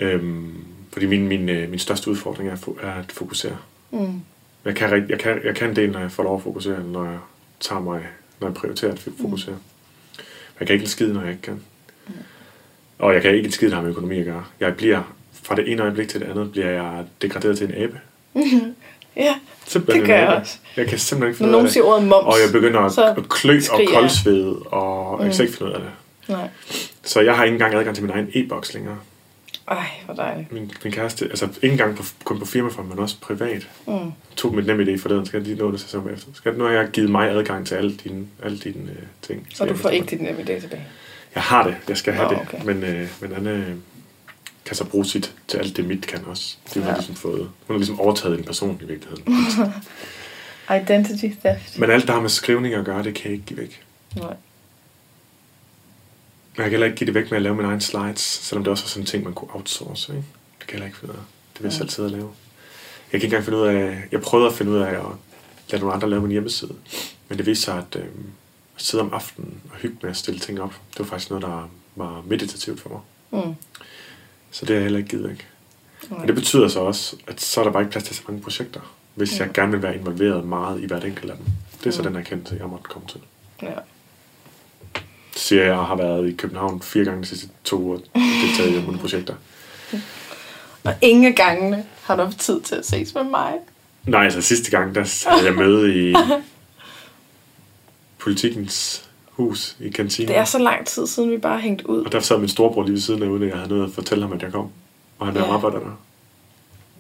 Øhm, fordi min, min, øh, min største udfordring er, er at fokusere. Mm. Jeg, kan, jeg, kan, jeg kan en del, når jeg får lov at fokusere, når jeg tager mig, når jeg prioriterer at fokusere. Mm. Jeg kan ikke en skid, når jeg ikke kan. Mm. Og jeg kan ikke en skid, der har med økonomi at gøre. Jeg bliver fra det ene øjeblik til det andet bliver jeg degraderet til en abe. [LAUGHS] ja, simpelthen det gør jeg også. Jeg kan simpelthen ikke finde nogen siger ordet moms, Og jeg begynder at, at klø og koldsvede, og mm. jeg kan ikke finde ud af det. Nej. Så jeg har ikke engang adgang til min egen e-boks længere. Ej, hvor dejligt. Min, min kæreste, altså ikke engang på, kun på firmaform, men også privat. Mm. Tog mit nemme idé for den, skal jeg lige nå det til efter. Skal, nu har jeg givet mig adgang til alle dine, alle dine uh, ting. Og du får ikke dit nemme idé tilbage? Jeg har det, jeg skal have oh, okay. det. Men, uh, men han, uh, kan så bruge sit til alt det, mit kan også. Det har ja. ligesom fået. Hun har ligesom overtaget en person i virkeligheden. [LAUGHS] Identity theft. Men alt, der har med skrivning at gøre, det kan jeg ikke give væk. Nej. Jeg kan heller ikke give det væk med at lave mine egne slides, selvom det også er sådan en ting, man kunne outsource. Ikke? Det kan jeg heller ikke finde ud af. Det vil jeg ja. selv sidde og lave. Jeg kan ikke engang finde ud af... Jeg prøvede at finde ud af at lade nogle andre lave min hjemmeside. Men det viste sig, at øh, at sidde om aftenen og hygge med at stille ting op, det var faktisk noget, der var meditativt for mig. Mm. Så det har jeg heller ikke givet væk. Men det betyder så også, at så er der bare ikke plads til så mange projekter, hvis ja. jeg gerne vil være involveret meget i hvert enkelt af dem. Det er så den erkendelse, jeg måtte komme til. Ja. Siger jeg, jeg har været i København fire gange de sidste to uger og deltaget i nogle projekter. Og ingen gangene har du haft tid til at ses med mig. Nej, altså sidste gang, der havde jeg møde i [LAUGHS] politikens hus i kantinen. Det er så lang tid siden, vi bare hængt ud. Og der sad min storebror lige ved siden af, uden at jeg havde noget at fortælle ham, at jeg kom. Og han ja. der arbejder der.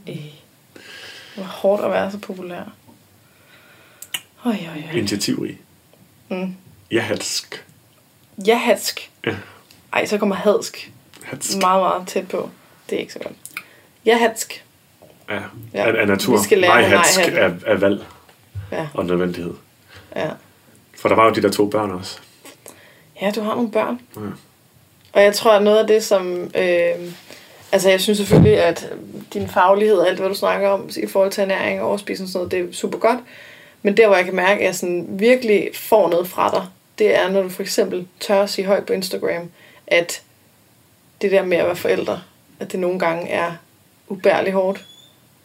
Øh. Det var hårdt at være så populær. Oj, oj, oj. Initiativrig. Mm. Jahatsk. Jahatsk? Ja. Ej, så kommer hadsk. Hadsk. Meget, meget tæt på. Det er ikke så godt. Jahatsk. Ja, ja. Af, af natur. Vi skal lære nej, hatsk af, af valg. Ja. Og nødvendighed. Ja. For der var jo de der to børn også. Ja, du har nogle børn. Ja. Og jeg tror, at noget af det, som... Øh, altså, jeg synes selvfølgelig, at din faglighed og alt, hvad du snakker om i forhold til ernæring og overspisning og sådan noget, det er super godt. Men der, hvor jeg kan mærke, at jeg sådan virkelig får noget fra dig, det er, når du for eksempel tør at sige højt på Instagram, at det der med at være forældre, at det nogle gange er ubærligt hårdt.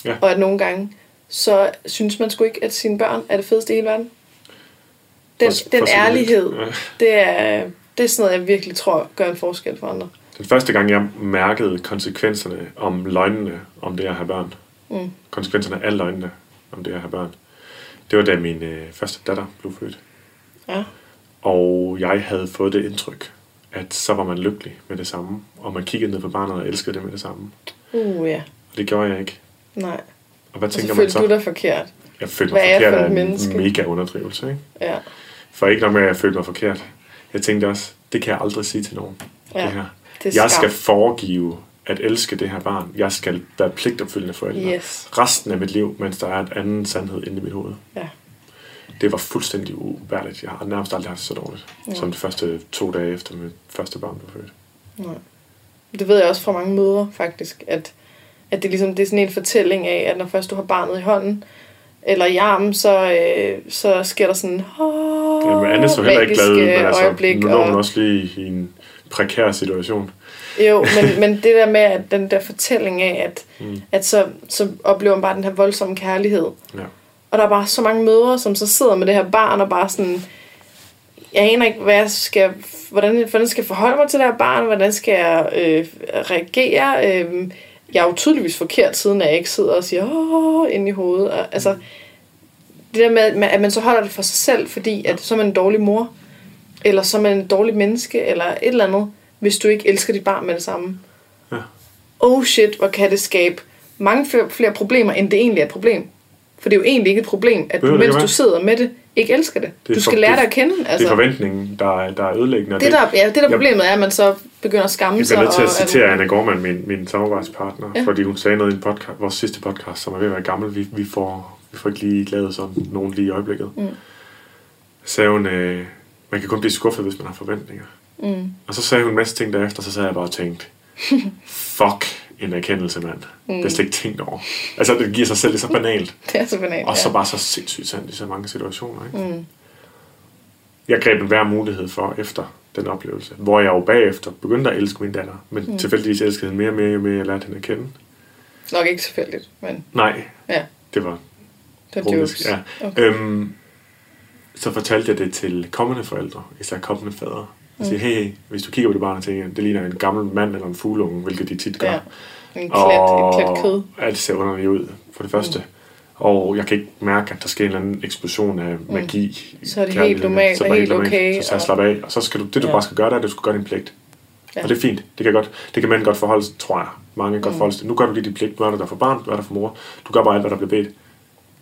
Ja. Og at nogle gange, så synes man sgu ikke, at sine børn er det fedeste i hele verden. Den, For- den for ærlighed, Ja. det er, det er sådan noget, jeg virkelig tror gør en forskel for andre. Den første gang, jeg mærkede konsekvenserne om løgnene om det at have børn, Mm. konsekvenserne af løgnene om det at have børn, det var da min øh, første datter blev født. Ja. Og jeg havde fået det indtryk, at så var man lykkelig med det samme, og man kiggede ned på barnet og elskede det med det samme. Uh, ja. Og det gjorde jeg ikke. Nej. Og hvad Og så tænker man følte så? du dig forkert. Jeg følte mig Hvad er forkert for af et en menneske? mega underdrivelse. Ikke? Ja. For ikke nok med, at jeg følte mig forkert. Jeg tænkte også, det kan jeg aldrig sige til nogen. Ja, det her. det er jeg skal foregive at elske det her barn. Jeg skal være pligtopfyldende forældre. Yes. Resten af mit liv, mens der er et anden sandhed inde i mit hoved. Ja. Det var fuldstændig ubærligt. Jeg har nærmest aldrig haft det så dårligt. Ja. Som de første to dage efter mit første barn blev født. Nej. Det ved jeg også fra mange mødre, faktisk, at, at det, ligesom, det er sådan en fortælling af, at når først du har barnet i hånden, eller i armen, så, øh, så sker der sådan åh, Ja, men Anne så heller ikke glad ud, men altså, øjeblik. nu lå hun og, også lige i en prekær situation. jo, [LAUGHS] men, men det der med, at den der fortælling af, at, Mm. at så, så oplever man bare den her voldsomme kærlighed. Ja. Og der er bare så mange mødre, som så sidder med det her barn og bare sådan, jeg aner ikke, hvad jeg skal, hvordan, hvordan skal jeg forholde mig til det her barn, hvordan skal jeg øh, reagere. Øh, jeg er jo tydeligvis forkert, siden at jeg ikke sidder og siger, åh, ind i hovedet. Og, altså, det der med, at man- at man så holder det for sig selv, fordi at så er man en dårlig mor, eller så er man en dårlig menneske, eller et eller andet, hvis du ikke elsker dit barn med det samme. Ja. Oh shit, hvor kan det skabe mange flere, flere problemer, end det egentlig er et problem. For det er jo egentlig ikke et problem, at du, mens du sidder med det, ikke elsker det. Det du skal for- lære dig at kende. Altså, Altså, det er forventningen, der er, der er ødelæggende. det, der, ja, det der Jeg- problemet er, at man så begynder at skamme Jeg sig. bliver nødt til at citere Anna Gormand, min, min samarbejdspartner, Ja. fordi hun sagde noget i en podcast, vores sidste podcast, som er ved at være gammel. Vi, vi, får, vi får ikke lige lavet sådan nogen lige i øjeblikket. Mm. Sagde hun, øh, man kan kun blive skuffet, hvis man har forventninger. Mm. Og så sagde hun en masse ting derefter, så sad jeg bare og tænkte, [LAUGHS] fuck en erkendelse, mand. Mm. Det er slet ikke tænkt over. Altså, det giver sig selv, det er så banalt. [LAUGHS] Det er så banalt. Og så ja. bare så sindssygt sandt i så mange situationer. Ikke? Mm. Jeg greb en hver mulighed for efter den oplevelse. Hvor jeg jo bagefter begyndte at elske min datter. Men mm. tilfældigvis elskede hende mere og mere, jo mere jeg lærte hende at kende. Nok ikke tilfældigt, men Nej, ja, det var det var. Ja. Okay. Øhm, så fortalte jeg det til kommende forældre, især kommende fædre. Jeg siger, hey, hey, hvis du kigger på det barn og tænker, det ligner en gammel mand eller en fugleunge, hvilket de tit gør. Ja. En klat, et klat kød. alt ser underligt ud, for det første. Mm. Og jeg kan ikke mærke, at der sker en eller anden eksplosion af magi. Så er det helt normalt Så er og det helt normalt. okay, Så, så og- slap af. Og så skal du, det du Ja. bare skal gøre, det er, at du skal gøre din pligt. Ja. Ja. Og det er fint. Det kan, godt, det kan mænd godt forholde sig, tror jeg. Mange kan godt Mm. forholde sig. Nu gør du lige din pligt. Nu er der for barn, du er der for mor. Du gør bare alt, hvad der bliver bedt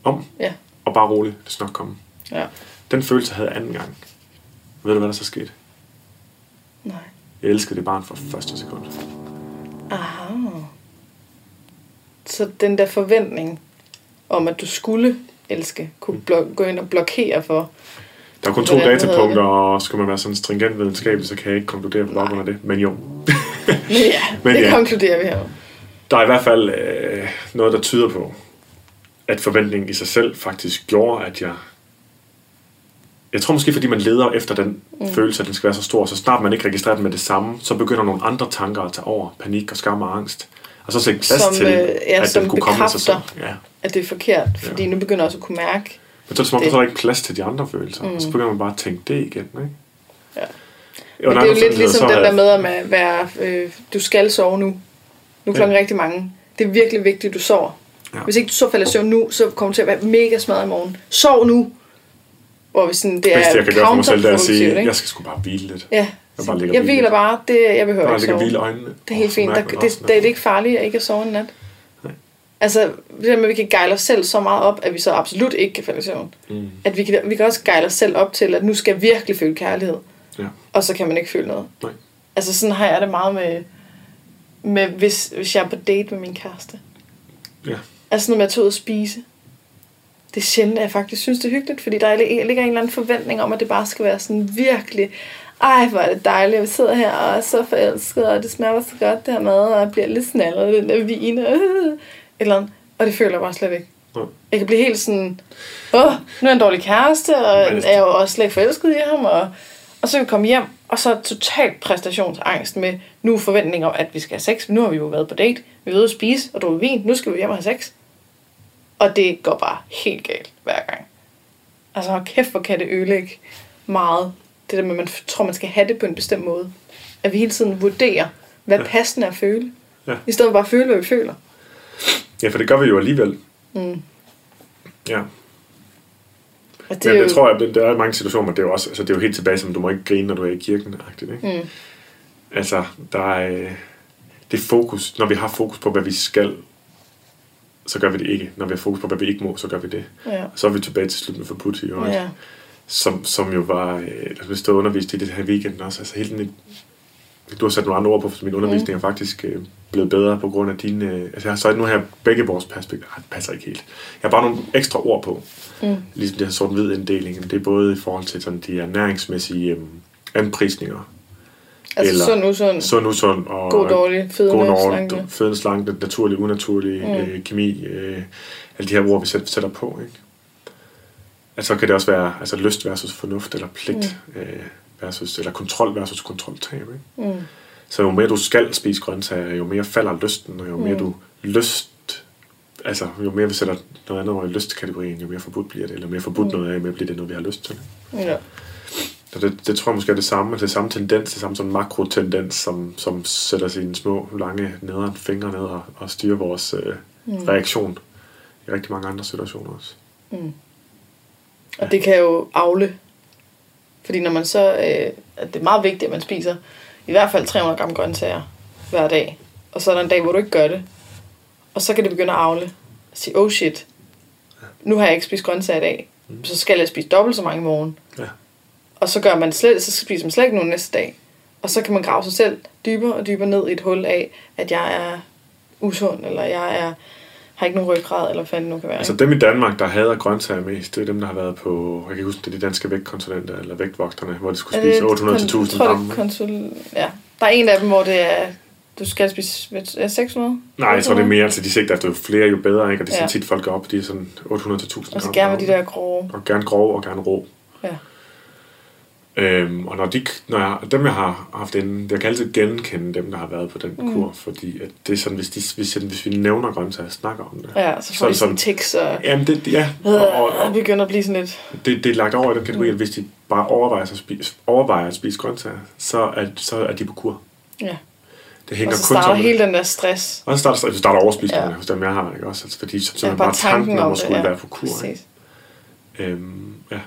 om. Ja. Og bare roligt. Det skal nok komme. Ja. Den følelse havde jeg anden gang. Ved du, hvad der så skete? Nej. Jeg elskede det barn fra første sekund. Aha. Så den der forventning om, at du skulle elske, kunne blok- gå ind og blokere for. Der er kun to datapunkter, og skal man være sådan stringent videnskabelig, så kan jeg ikke konkludere på baggrund af det. Men jo, [LAUGHS] ja, [LAUGHS] Men det ja. konkluderer vi her. der er i hvert fald øh, noget, der tyder på, at forventningen i sig selv faktisk gjorde, at jeg... Jeg tror måske, fordi man leder efter den mm. følelse, at den skal være så stor, så snart man ikke registrerer den med det samme, så begynder nogle andre tanker at tage over. Panik og skam og angst. Og så sætte plads Som, til, øh, ja, at som den kunne komme af sig selv. Ja. At det er forkert, fordi Ja. nu begynder jeg også at kunne mærke. Men så er det som om, Det- der så er ikke plads til de andre følelser. Mm. Og så begynder man bare at tænke det igen. Ikke? Ja. Jo, Men det er jo lidt ligesom den er- der med at være, øh, du skal sove nu. Nu er klokken rigtig mange. Det er virkelig vigtigt, at du sover. Ja. Hvis ikke du så falder søvn nu, så kommer du til at være mega smadret i morgen. Sov nu! Hvor vi sådan, det Det er bedste, jeg kan gøre for mig selv, det er at sige, ikke? jeg skal sgu bare hvile lidt. Ja, Jeg bare jeg hviler bare. Det, jeg behøver Bare ikke sove. hvile øjnene. Det er helt fint. Der, det, det, det er ikke farligt at ikke sove en nat. Nej. Altså, det der med, at vi kan gejle os selv så meget op, at vi så absolut ikke kan falde i søvn. Mm. At vi kan, vi kan også gejle os selv op til, at nu skal jeg virkelig føle kærlighed. Ja. Og så kan man ikke føle noget. Nej. Altså sådan har jeg det meget med, med hvis, hvis jeg er på date med min kæreste. Ja. Altså når jeg tager ud og spise. Det er sjældent, at jeg faktisk synes, det er hyggeligt, fordi der ligger en eller anden forventning om, at det bare skal være sådan virkelig, ej, hvor er det dejligt, vi sidder her og er så forelsket, og det smager så godt, det her mad, og jeg bliver lidt snallet den der vin, og, eller andet. og det føler jeg bare slet ikke. Nej. Jeg kan blive helt sådan, åh, nu er en dårlig kæreste, og Men er jo også slet ikke forelsket i ham, og, og så kan vi komme hjem, og så totalt præstationsangst med, nu er forventninger om, at vi skal have sex, nu har vi jo været på date, vi er ude at spise og drukket vin, nu skal vi hjem og have sex. Og det går bare helt galt hver gang. Altså, kæft, hvor kan det ødelægge meget. Det der med, at man tror, man skal have det på en bestemt måde. At vi hele tiden vurderer, hvad ja. passende er at føle. Ja. I stedet for bare at føle, hvad vi føler. Ja, for det gør vi jo alligevel. Mm. Ja. Og Men det tror jeg, det, der er mange situationer, det er jo også, altså det er jo helt tilbage som, du må ikke grine, når du er i kirken, agtigt, ikke? Mm. Altså, der er, øh, det er fokus, når vi har fokus på, hvad vi skal, så gør vi det ikke. Når vi har fokus på, hvad vi ikke må, så gør vi det. Ja. Og så er vi tilbage til slut med forbudt, jo, ikke? Ja. Som, som jo var, øh, hvis du har undervist i det her weekend også, altså hele den, du har sat nogle andre ord på, for min undervisning er faktisk øh, blevet bedre på grund af dine, øh, altså jeg har så nu her begge vores perspektiver, ah, det passer ikke helt. Jeg har bare nogle ekstra ord på, Mm. ligesom det her sort-hvid inddeling, det er både i forhold til sådan de ernæringsmæssige øh, anprisninger, Altså Eller- sund, usund, sund, usund og god, dårlig, fedme, god slanke. og fedende, slanke, naturlig, unaturlig, Mm. mm. øh, kemi, øh, alle de her ord, vi sæt- sætter på, ikke? Altså kan det også være altså, lyst versus fornuft, eller pligt mm. øh, versus, eller kontrol versus kontroltab, ikke? Mm. Så jo mere du skal spise grøntsager, jo mere falder lysten, og jo mere Mm. du lyst, altså jo mere vi sætter noget andet over i lystkategorien, jo mere forbudt bliver det, eller mere forbudt Mm. noget af, jo mere bliver det noget, vi har lyst til. Ja. Så det, det tror jeg måske er det samme, det er samme tendens, det samme sådan makrotendens, som, som sætter sine små, lange nederen fingre ned og, og styrer vores øh, Mm. reaktion i rigtig mange andre situationer også. Mm. Og det kan jo afle. Fordi når man så... Øh, det er meget vigtigt, at man spiser i hvert fald 300 gram grøntsager hver dag. Og så er der en dag, hvor du ikke gør det. Og så kan det begynde at afle. Og sige, oh shit, nu har jeg ikke spist grøntsager i dag. Mm. Så skal jeg spise dobbelt så mange i morgen. Ja. Og så gør man slet, så spiser man slet ikke nogen næste dag. Og så kan man grave sig selv dybere og dybere ned i et hul af, at jeg er usund, eller jeg er, har ikke nogen ryggrad, eller fanden nu kan være. Altså dem i Danmark, der hader grøntsager mest, det er dem, der har været på, jeg kan huske, det er de danske vægtkonsulenter eller vægtvogterne, hvor de skulle det spise 800 til kon- 1000 tror, det er gram. ikke? konsul... Ja. Der er en af dem, hvor det er, du skal spise hvad- er det 600? Nej, jeg tror det er mere, altså de sigter efter jo flere, jo bedre, ikke? Og det er Ja. tit folk går op, de er sådan 800 til 1000 Og så gram. gerne med de der grove. Og gerne grove og gerne rå. Ja. Øhm, og når de, når jeg, dem jeg har haft inden, jeg kan altid genkende dem, der har været på den Mm. kur, fordi at det er sådan, hvis, de, hvis, hvis vi nævner grøntsager og snakker om det. Ja, så Så får er de sådan tics og... Jamen, det, ja, og, og, Og begynder at blive sådan lidt... det, det er lagt over i den kategori, at hvis de bare overvejer at spise, overvejer at spise grøntsager, så er, så er de på kur. Ja. Det hænger Og så kun starter sammen. hele den der stress. Og så starter, så starter overspisningen Ja. hos dem, jeg har, ikke også? Altså, fordi så, så Ja, bare tanken om at skulle ja. være på kur. Ikke? Præcis. Øhm, ja.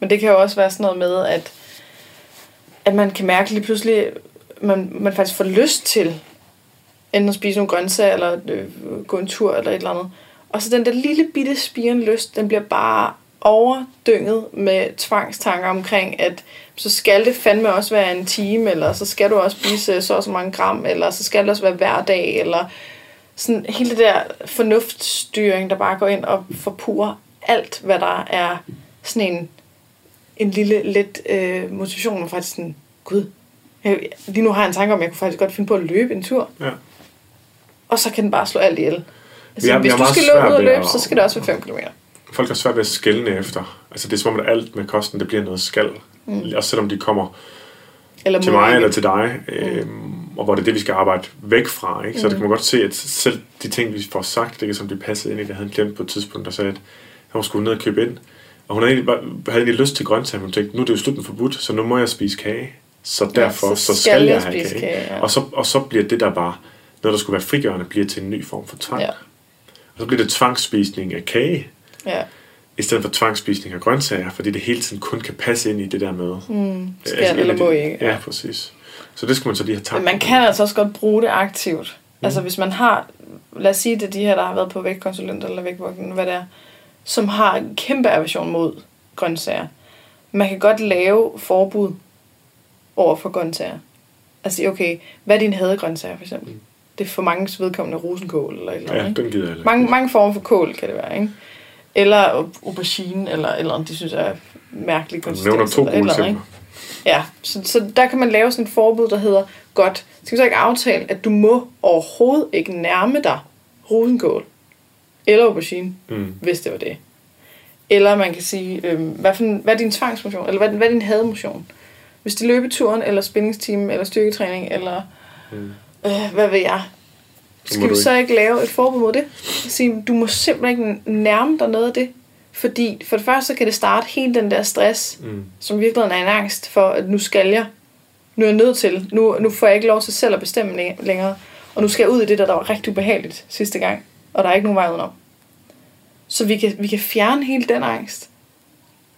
Men det kan jo også være sådan noget med, at, at man kan mærke lige pludselig, man, man faktisk får lyst til enten at spise nogle grøntsager, eller øh, gå en tur, eller et eller andet. Og så den der lille bitte spiren lyst, den bliver bare overdynget med tvangstanker omkring, at så skal det fandme også være en time, eller så skal du også spise så og så mange gram, eller så skal det også være hver dag, eller sådan hele det der fornuftstyring, der bare går ind og forpurer alt, hvad der er sådan en, en lille, lidt øh, motivation, man faktisk sådan, gud, jeg, lige nu har jeg en tanke om, at jeg kunne faktisk godt finde på at løbe en tur, ja. og så kan den bare slå alt ihjel. Altså, vi hvis du skal løbe ud og løbe, at- så skal det også være 5 km. Folk har svært ved at skælne efter. Altså det er som om, at alt med kosten, det bliver noget skal. Mm. Også selvom de kommer Eller til mig ikke. eller til dig, øhm, og hvor det er det, vi skal arbejde væk fra. Ikke? Så Mm. det kan man godt se, at selv de ting, vi får sagt, det er som de passede ind i, det havde en klient på et tidspunkt, der sagde, at hun skulle ned og købe ind. Og hun havde egentlig, bare, havde egentlig lyst til grøntsager, men hun tænkte, nu er det jo slut med forbudt, så nu må jeg spise kage. Så derfor, så så, skal skal jeg jeg have kage. kage, ja. og, så, og så bliver det der bare, noget der skulle være frigørende, bliver til en ny form for tvang. Ja. Og så bliver det tvangsspisning af kage, Ja. i stedet for tvangsspisning af grøntsager, fordi det hele tiden kun kan passe ind i det der med. Mm, skal Altså, eller må ikke. Ja, præcis. Så det skulle man så lige have tabt. Men man kan altså også godt bruge det aktivt. Mm. Altså hvis man har, lad os sige det er de her, der har været på vægtkonsulenter eller vægtvogten, hvad det er, som har en kæmpe aversion mod grøntsager. Man kan godt lave forbud over for grøntsager. Altså okay, hvad er dine hadegrøntsager for eksempel? Mm. Det er for mange vedkommende rosenkål eller et eller andet. Ja, ikke? den gider jeg Mange, ikke. mange former for kål kan det være, ikke? Eller aubergine, eller eller andet, de synes er mærkeligt konsistens. nævner to gode eller eksempler. Ja, så, så der kan man lave sådan et forbud, der hedder, godt, skal vi så ikke aftale, at du må overhovedet ikke nærme dig rosenkål eller aubergine, Mm. hvis det var det. Eller man kan sige, øhm, hvad, for, hvad er din tvangsmotion, eller hvad, hvad er din hademotion? Hvis det er løbeturen, eller spændingsteam, eller styrketræning, eller Mm. øh, hvad ved jeg, Skal vi så ikke lave et forbud mod det? Sige, du må simpelthen ikke nærme dig noget af det. Fordi for det første så kan det starte hele den der stress, mm. som virkelig er en angst for, at nu skal jeg. Nu er jeg nødt til. Nu, nu får jeg ikke lov til selv at bestemme længere. Og nu skal jeg ud i det, der, der var rigtig ubehageligt sidste gang. Og der er ikke nogen vej udenom. Så vi kan, vi kan fjerne hele den angst.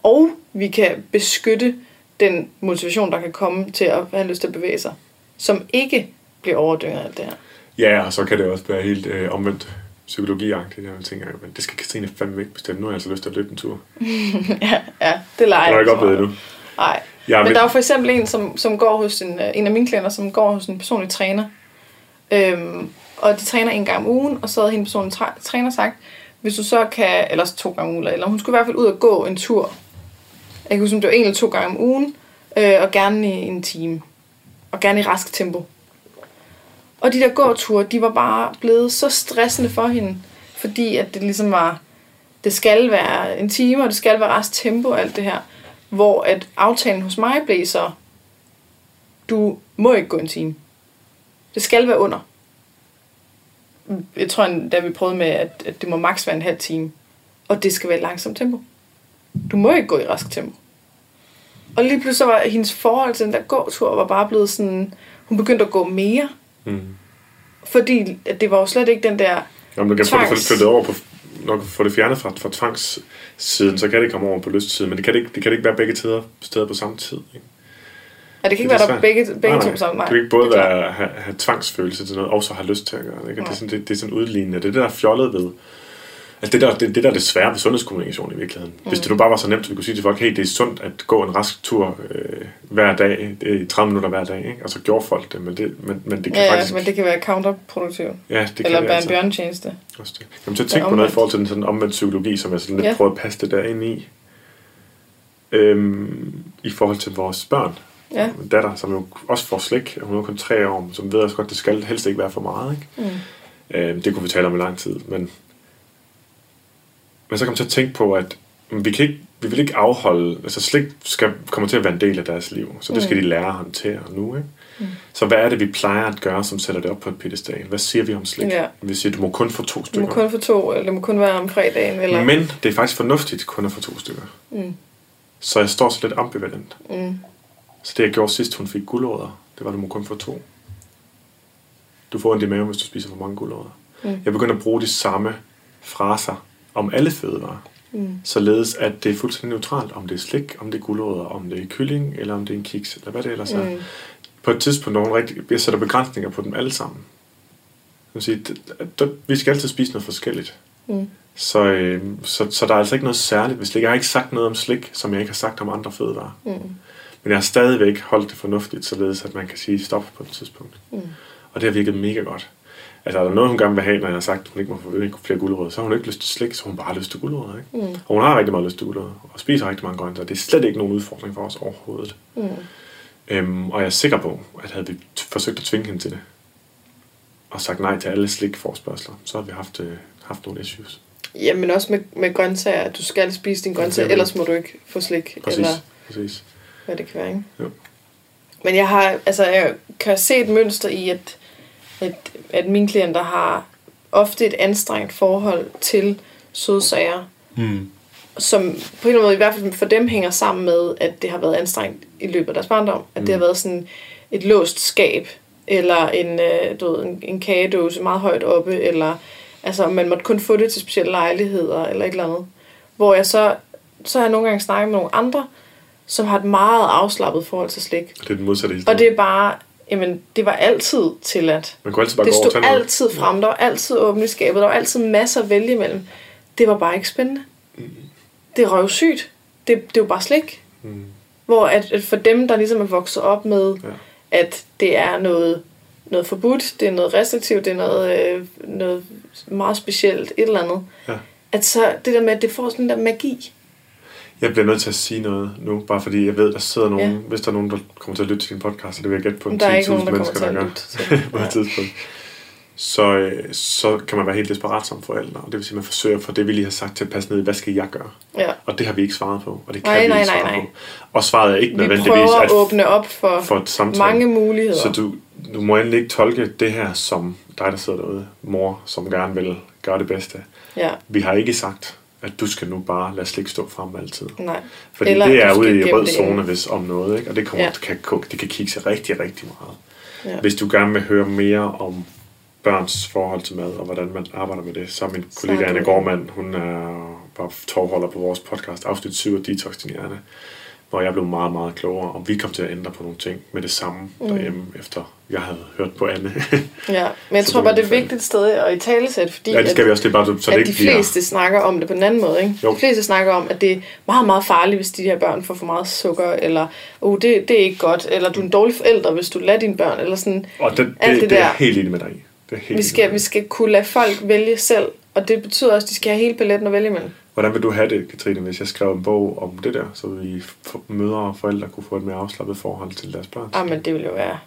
Og vi kan beskytte den motivation, der kan komme til at have lyst til at bevæge sig. Som ikke bliver overdynget af alt det her. Ja, og så kan det også være helt øh, omvendt psykologiagtigt. Jeg tænker, men det skal Katrine fandme ikke bestemme. Nu har jeg altså lyst til at løbe en tur. [LAUGHS] ja, ja, det leger jeg. Det jeg ikke oplevet nu. Nej. Ja, men, men der er for eksempel en, som, som går hos en, øh, en af mine klienter, som går hos en personlig træner. Øhm, og de træner en gang om ugen, og så havde hende personlig træner sagt, hvis du så kan, eller to gange om ugen, eller hun skulle i hvert fald ud og gå en tur. Jeg kan huske, det var en eller to gange om ugen, øh, og gerne i en time. Og gerne i rask tempo. Og de der gåture, de var bare blevet så stressende for hende, fordi at det ligesom var, det skal være en time, og det skal være rask tempo og alt det her. Hvor at aftalen hos mig blev så, du må ikke gå en time. Det skal være under. Jeg tror, da vi prøvede med, at, at det må maks være en halv time. Og det skal være et langsomt tempo. Du må ikke gå i rask tempo. Og lige pludselig var hendes forhold til den der gåtur var bare blevet sådan, hun begyndte at gå mere. Mm. Fordi det var jo slet ikke den der Jamen, du kan tvangs... få det flyttet over på, når du får det fjernet fra, fra tvangssiden, så kan det komme over på lystsiden, men det kan det ikke, det kan det ikke være begge tider, steder på samme tid. Ikke? Ja, det kan ikke det være der begge, begge nej, to på samme Nej, det kan ikke både være, have, have tvangsfølelse til noget, og så have lyst til at gøre det. Ikke? Det, er sådan, det, det er sådan udlignende. Det er det, der er fjollet ved Altså det der, det, det der er det svære ved sundhedskommunikation i virkeligheden. Mm. Hvis det nu bare var så nemt, at vi kunne sige til folk, hey, det er sundt at gå en rask tur øh, hver dag, i 30 minutter hver dag, ikke? og så gjorde folk det, men det, men, men det kan ja, faktisk... men det kan være counterproduktivt. Ja, det Eller være en bjørntjeneste. Også det. Jamen så tænk på noget i forhold til den sådan omvendt psykologi, som jeg sådan lidt ja. prøver at passe det der ind i. Øhm, I forhold til vores børn. Ja. Min datter, som jo også får slik, hun er kun tre år, som ved også godt, det skal helst ikke være for meget. Ikke? Mm. Øhm, det kunne vi tale om i lang tid, men men så kom jeg til at tænke på, at vi, kan ikke, vi vil ikke afholde, altså slik skal, kommer til at være en del af deres liv, så det skal mm. de lære at håndtere nu. Ikke? Mm. Så hvad er det, vi plejer at gøre, som sætter det op på et pedestal? Hvad siger vi om slik? Ja. Vi siger, du må kun få to stykker. Du må kun få to, eller det må kun være om fredagen. Eller... Men det er faktisk fornuftigt kun at få to stykker. Mm. Så jeg står så lidt ambivalent. Mm. Så det jeg gjorde sidst, hun fik guldåder, det var, at du må kun få to. Du får ondt i maven, hvis du spiser for mange guldåder. Mm. Jeg begynder at bruge de samme fraser om alle fødevarer. Mm. Således at det er fuldstændig neutralt, om det er slik, om det er guldrødder, om det er kylling, eller om det er en kiks, eller hvad det ellers er. Mm. På et tidspunkt, når hun rigtig, jeg sætter begrænsninger på dem alle sammen. Jeg sige, vi skal altid spise noget forskelligt. Mm. Så, øh, så, så der er altså ikke noget særligt hvis slik. Jeg har ikke sagt noget om slik, som jeg ikke har sagt om andre fødevarer. Mm. Men jeg har stadigvæk holdt det fornuftigt, således at man kan sige stop på et tidspunkt. Mm. Og det har virket mega godt. Altså, er der noget, hun gerne vil have, når jeg har sagt, at hun ikke må få flere gulerødder, så har hun ikke lyst til slik, så hun bare har lyst til gulerødder. Ikke? Mm. Og hun har rigtig meget lyst til gulerødder, og spiser rigtig mange grøntsager. Det er slet ikke nogen udfordring for os overhovedet. Mm. Øhm, og jeg er sikker på, at havde vi forsøgt at tvinge hende til det, og sagt nej til alle slikforspørgseler, så har vi haft, øh, haft nogle issues. Ja, men også med, med grøntsager, du skal spise din grøntsager, ellers må du ikke få slik. Præcis, eller præcis. Hvad det kan være, ikke? Jo. Men jeg har, altså, jeg kan se et mønster i, at at, at mine klienter har ofte et anstrengt forhold til sødsager, mm. som på en eller anden måde i hvert fald for dem hænger sammen med, at det har været anstrengt i løbet af deres barndom. At mm. det har været sådan et låst skab, eller en, øh, du ved, en, en kagedåse meget højt oppe, eller altså man måtte kun få det til specielle lejligheder, eller et eller andet. Hvor jeg så, så har jeg nogle gange snakket med nogle andre, som har et meget afslappet forhold til slik. Det er den modsatte historie. Og det er bare jamen, det var altid tilladt. Man kunne altid bare det stod over altid frem, ja. der var altid åbent i skabet, der var altid masser at vælge imellem. Det var bare ikke spændende. Mm. Det er røvsygt. Det, det var bare slik. Mm. Hvor at, at for dem, der ligesom er vokset op med, ja. at det er noget, noget forbudt, det er noget restriktivt, det er noget, øh, noget meget specielt, et eller andet. Ja. At så det der med, at det får sådan der magi. Jeg bliver nødt til at sige noget nu, bare fordi jeg ved, der sidder nogen, ja. hvis der er nogen, der kommer til at lytte til din podcast, så det vil jeg gætte på en 10.000 mennesker, der gør [LAUGHS] på et tidspunkt. Så, øh, så kan man være helt desperat som forældre, og det vil sige, at man forsøger for det, vi lige har sagt til at passe ned i, hvad skal jeg gøre? Ja. Og det har vi ikke svaret på, og det kan nej, vi nej, ikke svare nej, nej. på. Og svaret er ikke vi nødvendigvis at, at åbne op for, for et samtale. mange muligheder. Så du, du må endelig ikke tolke det her som dig, der sidder derude, mor, som gerne vil gøre det bedste. Ja. Vi har ikke sagt, at du skal nu bare lade slik stå frem altid. Nej. Fordi Eller det er ude i rød det zone, inde. hvis om noget, ikke? og det, kommer, Ja. ja. kan, det kan kigge sig rigtig, rigtig meget. Ja. Hvis du gerne vil høre mere om børns forhold til mad, og hvordan man arbejder med det, så er min kollega Anne Gormand, hun er bare tovholder på vores podcast, afsnit 7 af Detox din hjerne, hvor jeg blev meget, meget klogere, og vi kom til at ændre på nogle ting med det samme Mm. derhjemme, efter jeg havde hørt på Anne. [LAUGHS] Ja, men jeg Så tror det bare, det er vigtigt sted at i talesæt, fordi ja, det skal at, vi også, det er bare, så det at de bliver... fleste snakker om det på en anden måde. Ikke? Jo. De fleste snakker om, at det er meget, meget farligt, hvis de her børn får for meget sukker, eller oh, det, det er ikke godt, eller du er en dårlig forælder, hvis du lader dine børn, eller sådan. Og det, det, alt det, det det er der. helt enig med dig. Det er helt Vi skal, vi skal kunne lade folk vælge selv, og det betyder også, at de skal have hele paletten at vælge imellem. Hvordan vil du have det, Katrine, hvis jeg skrev en bog om det der, så vi mødre og forældre kunne få et mere afslappet forhold til deres børn? Ah, men det ville jo være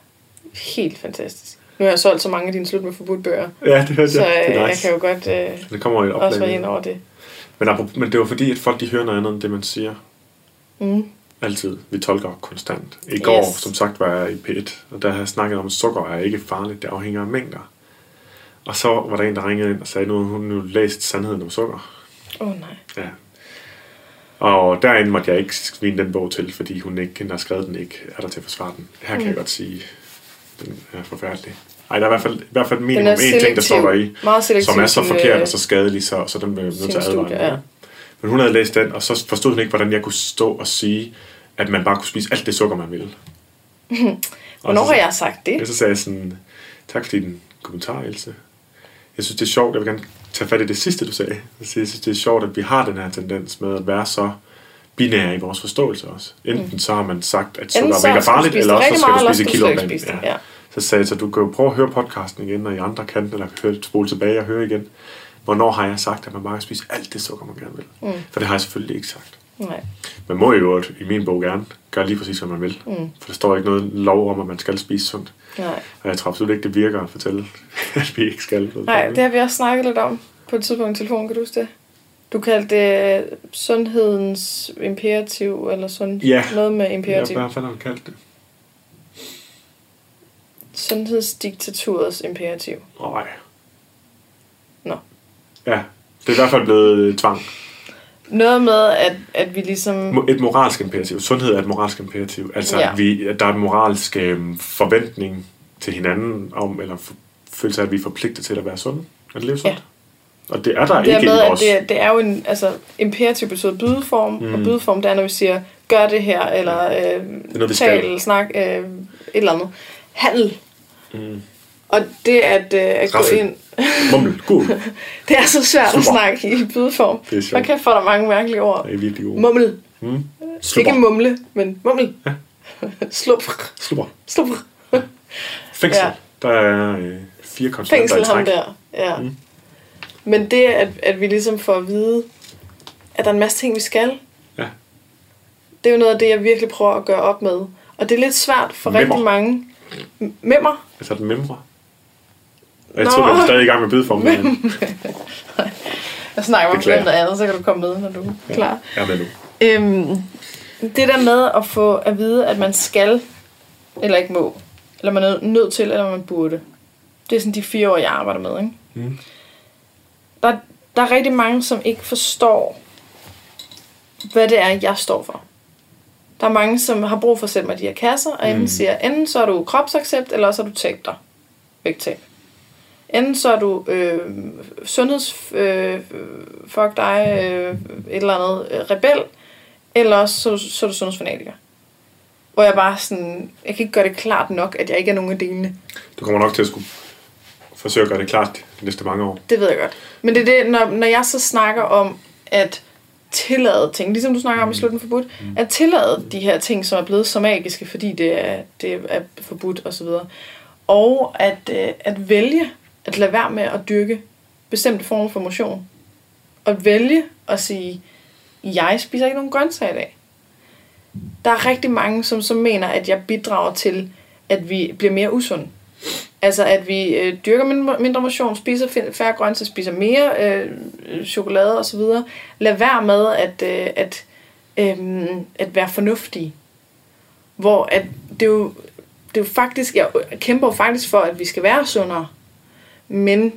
helt fantastisk. Nu har jeg solgt så mange af dine slut med forbudt bøger, Ja, det hørte så jeg. Det øh, er jeg nice. kan jo godt øh, Det kommer i et også være oplag. ind over det. Men, apropos- men det var fordi, at folk de hører noget andet end det, man siger. Mm. Altid. Vi tolker konstant. I går, Yes. som sagt, var jeg i P1, og der havde jeg snakket om, at sukker er ikke farligt. Det afhænger af mængder. Og så var der en, der ringede ind og sagde, nu har hun nu læst sandheden om sukker. Åh oh, nej. Ja. Og derinde måtte jeg ikke svine den bog til, fordi hun ikke, hende, der har skrevet den, ikke er der til at forsvare den. Her kan Mm. jeg godt sige, den er forfærdelig. Ej, der er i hvert fald, i hvert fald Den minimum en ting, der står der i, som er så forkert øh, og så skadelig, så, så den bliver nødt til at advare. ja. Men hun havde læst den, og så forstod hun ikke, hvordan jeg kunne stå og sige, at man bare kunne spise alt det sukker, man ville. [LAUGHS] Og Hvornår så- har jeg sagt det? Ja, så sagde jeg sådan, tak for din kommentar, Else. Jeg synes, det er sjovt, jeg vil gerne tage fat i det sidste, du sagde. Jeg synes, det er sjovt, at vi har den her tendens med at være så binære i vores forståelse også. Enten så har man sagt, at sukker Mm. Er mega farligt, eller også så skal meget, du spise kilo om dagen. Ja. Så sagde jeg, så du kan jo prøve at høre podcasten igen, og I andre kan, eller høre, spole tilbage og høre igen. Hvornår har jeg sagt, at man bare kan spise alt det sukker, man gerne vil? Mm. For det har jeg selvfølgelig ikke sagt. Nej. Man må jo i min bog gerne gøre lige præcis, hvad man vil. Mm. For der står ikke noget lov om, at man skal spise sundt. Nej. Og jeg tror absolut ikke, det virker at fortælle, [LAUGHS] at vi ikke skal. Nej, det har vi også snakket lidt om på et tidspunkt i telefonen, kan du huske det? Du kaldte det øh, sundhedens imperativ, eller sådan Ja. noget med Ja, imperativ. hvad fanden har du kaldt det? Sundhedsdiktaturets imperativ. Nej. Nå. Ja, det er i hvert fald blevet tvang. Noget med, at, at vi ligesom... Et moralsk imperativ. Sundhed er et moralsk imperativ. Altså, Ja. ja. vi, at der er en moralsk øhm, forventning til hinanden om, eller for, følelse af, at vi er forpligtet til at være sunde. At leve sundt. Ja. Og det er der Det er ikke med, i at vores... det, det er jo en... Altså, imperativ betyder bydeform, mm. og bydeform, det er, når vi siger, gør det her, eller øh, er noget, vi tal, snak, øh, et eller andet. Handel. Mm. Og det at, øh, at gå ind... Mummel, gud. [LAUGHS] Det er så svært at Super. snakke i bydeform. Det er sjovt. Man kan få der mange mærkelige ord. Det er virkelig god. Mummel. Mm. Ikke Slupper. mumle, men mummel. Ja. [LAUGHS] Slup. Slup. [LAUGHS] Fængsel. Ja. Der er øh, fire konsonanter Fængsel i ham træk. der. Ja. Mm. Men det, at, at vi ligesom får at vide, at der er en masse ting, vi skal. Ja. Det er jo noget af det, jeg virkelig prøver at gøre op med. Og det er lidt svært for Memmer. rigtig mange. Memmer? Altså den memre. Jeg Nå. tror, vi er stadig i gang med bidformen. men [LAUGHS] Jeg snakker om noget andet, så kan du komme med, når du er klar. Jeg er med nu. Øhm, det der med at få at vide, at man skal, eller ikke må, eller man er nødt til, eller man burde. Det er sådan de fire år, jeg arbejder med. Ikke? Mm. Der, der er rigtig mange, som ikke forstår, hvad det er, jeg står for. Der er mange, som har brug for at sætte mig de her kasser, og enten Mm. siger, enten så er du kropsaccept, eller så er du tab dig. Vægttab. Enten så er du øh, sundheds... Øh, fuck dig, øh, et eller andet øh, rebel, eller også så, du- så er du sundhedsfanatiker. Hvor jeg bare sådan... Jeg kan ikke gøre det klart nok, at jeg ikke er nogen af delene. Du kommer nok til at skulle forsøge at gøre det klart de næste mange år. Det ved jeg godt. Men det er det, når, når jeg så snakker om at tillade ting, ligesom du snakker om i slutten forbudt, at tillade de her ting, som er blevet så magiske, fordi det er, det er forbudt osv. Og at, øh, at vælge at lade være med at dyrke bestemte former for motion. Og vælge at sige, jeg spiser ikke nogen grøntsager i dag. Der er rigtig mange, som så mener, at jeg bidrager til, at vi bliver mere usunde. Altså at vi øh, dyrker mindre, motion, spiser færre grøntsager, spiser mere øh, øh chokolade osv. Lad være med at, øh, at, øh, at være fornuftige. Hvor at det er jo det er jo faktisk, jeg kæmper jo faktisk for, at vi skal være sundere, men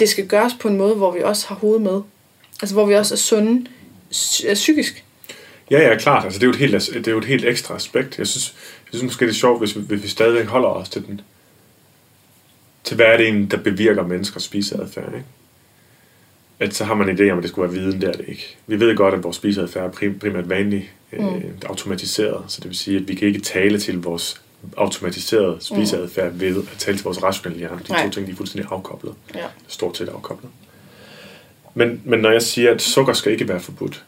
det skal gøres på en måde, hvor vi også har hovedet med. Altså hvor vi også er sunde psy- psykisk. Ja, ja, klart. Altså, det, er jo et helt, det er jo et helt ekstra aspekt. Jeg synes, jeg synes måske, det er sjovt, hvis vi, hvis vi stadigvæk holder os til den til hvad er det egentlig, der bevirker menneskers spiseadfærd, ikke? At så har man en idé om, at det skulle være viden, det er det ikke. Vi ved godt, at vores spiseadfærd er prim, primært vanlig øh, Mm. automatiseret, så det vil sige, at vi kan ikke tale til vores automatiserede spiseadfærd ved at tale til vores rationelle hjerne. De Nej. to ting, de er fuldstændig afkoblet. Ja. Stort set afkoblet. Men, men når jeg siger, at sukker skal ikke være forbudt,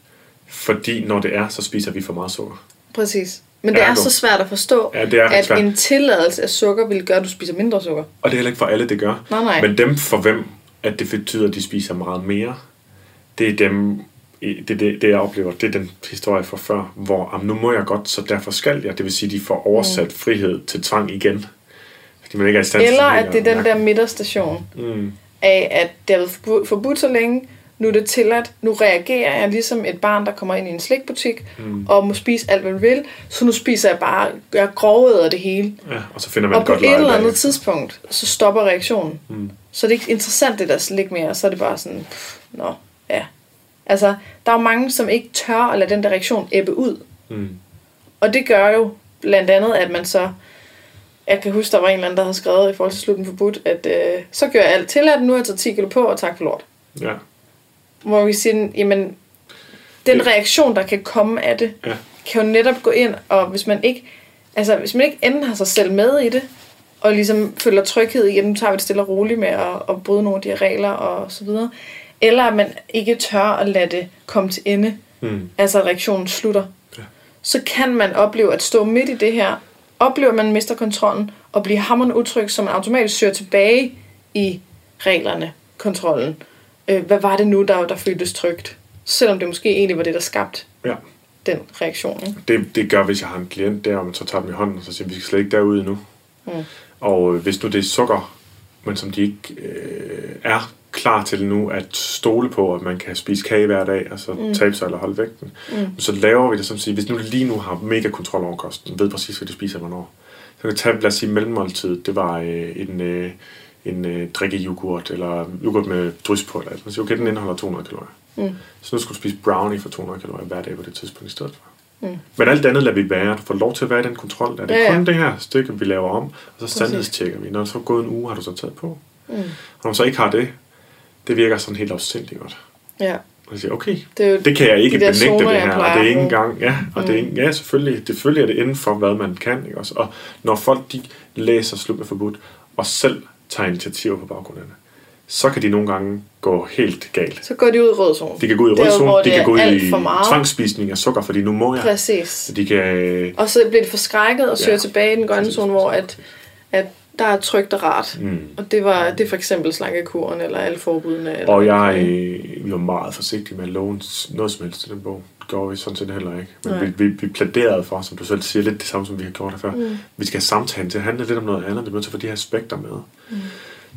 fordi når det er, så spiser vi for meget sukker. Præcis. Men det er Ergo. så svært at forstå, Ja, det er at svært. en tilladelse af sukker vil gøre, at du spiser mindre sukker. Og det er heller ikke for alle, det gør. Nej, nej. Men dem for hvem, at det betyder, at de spiser meget mere, det er dem, det, er det, det jeg oplever, det er den historie fra før, hvor "Am, nu må jeg godt, så derfor skal jeg. Det vil sige, at de får oversat mm. frihed til tvang igen. Fordi man ikke er i stand Eller at det er den mærke- der midterstation Mm, af, at det har været forbu- forbudt så længe, nu er det tilladt, nu reagerer jeg ligesom et barn, der kommer ind i en slikbutik, mm. og må spise alt, hvad det vil, så nu spiser jeg bare, jeg groveder det hele. ja, og så finder man Og et på godt et leje eller andet tidspunkt, så stopper reaktionen. Mm. Så er det ikke interessant, det der slik mere, så er det bare sådan, pff, nå, ja. Altså, der er jo mange, som ikke tør at lade den der reaktion ebbe ud. Mm. Og det gør jo blandt andet, at man så... Jeg kan huske, der var en eller anden, der havde skrevet i forhold til slutten forbudt, at øh, så gør jeg alt tilladt, nu har jeg taget 10 kilo på, og tak for lort. Ja, Hvor vi siger, jamen, den reaktion, der kan komme af det, ja. kan jo netop gå ind, og hvis man ikke, altså, hvis man ikke enten har sig selv med i det, og ligesom føler tryghed i, at nu tager vi det stille og roligt med at, at bryde nogle af de her regler og så videre, eller at man ikke tør at lade det komme til ende, Mm. altså at reaktionen slutter, Ja. så kan man opleve at stå midt i det her, opleve, at man mister kontrollen, og blive hammerende utryg, så man automatisk søger tilbage i reglerne, kontrollen. Øh, hvad var det nu, der, der føltes trygt? Selvom det måske egentlig var det, der skabte ja. den reaktion. Ikke? Det, det gør, hvis jeg har en klient der, og man så tager dem i hånden, og så siger, vi skal slet ikke derud endnu. Mm. Og øh, hvis nu det er sukker, men som de ikke øh, er klar til nu at stole på, at man kan spise kage hver dag, og så mm. tabe sig eller holde vægten, mm. så laver vi det som at sige, hvis nu lige nu har mega kontrol over kosten, ved præcis, hvad de spiser hvornår, så kan vi tage, lad os sige, mellemmåltid, det var øh, en, øh, en øh, drikkejoghurt, eller yoghurt med drys på, eller så siger, okay, den indeholder 200 kalorier. Mm. Så nu skal du spise brownie for 200 kalorier hver dag på det tidspunkt i stedet for. Mm. Men alt andet lader vi være. Du får lov til at være i den kontrol. Er det Ja, ja, kun det her stykke, vi laver om? Og så sandhedstjekker vi. Når det så er gået en uge, har du så taget på. Mm. Og når man så ikke har det, det virker sådan helt afsindigt godt. Ja, Og jeg siger, okay, det er jo det kan jeg ikke de benægte zoner, det her. Og det er ikke engang, ja, og mm. det er ikke, ja, selvfølgelig, selvfølgelig er det inden for, hvad man kan. Ikke også? Og når folk de læser Slut med forbudt, og selv tager initiativer på baggrund af det, så kan de nogle gange gå helt galt. så går de ud i rød zone. De kan gå ud i rød zone, de det kan gå ud i tvangsspisning af sukker, fordi nu må jeg. Præcis. De kan, Og så bliver de forskrækket og søger Ja. tilbage i den grønne zone, hvor at, at der er trygt og rart. mm. Og det var det er for eksempel slankekuren eller alle forbudene. Eller Og jeg øh, vi var meget forsigtig med at love noget som helst til den bog. Det gjorde vi sådan set heller ikke. Men Nej. vi, vi, vi plæderede for, som du selv siger, lidt det samme, som vi har gjort her før. Mm. Vi skal have samtalen til at handle lidt om noget andet. Det er til at få de her aspekter med. Mm.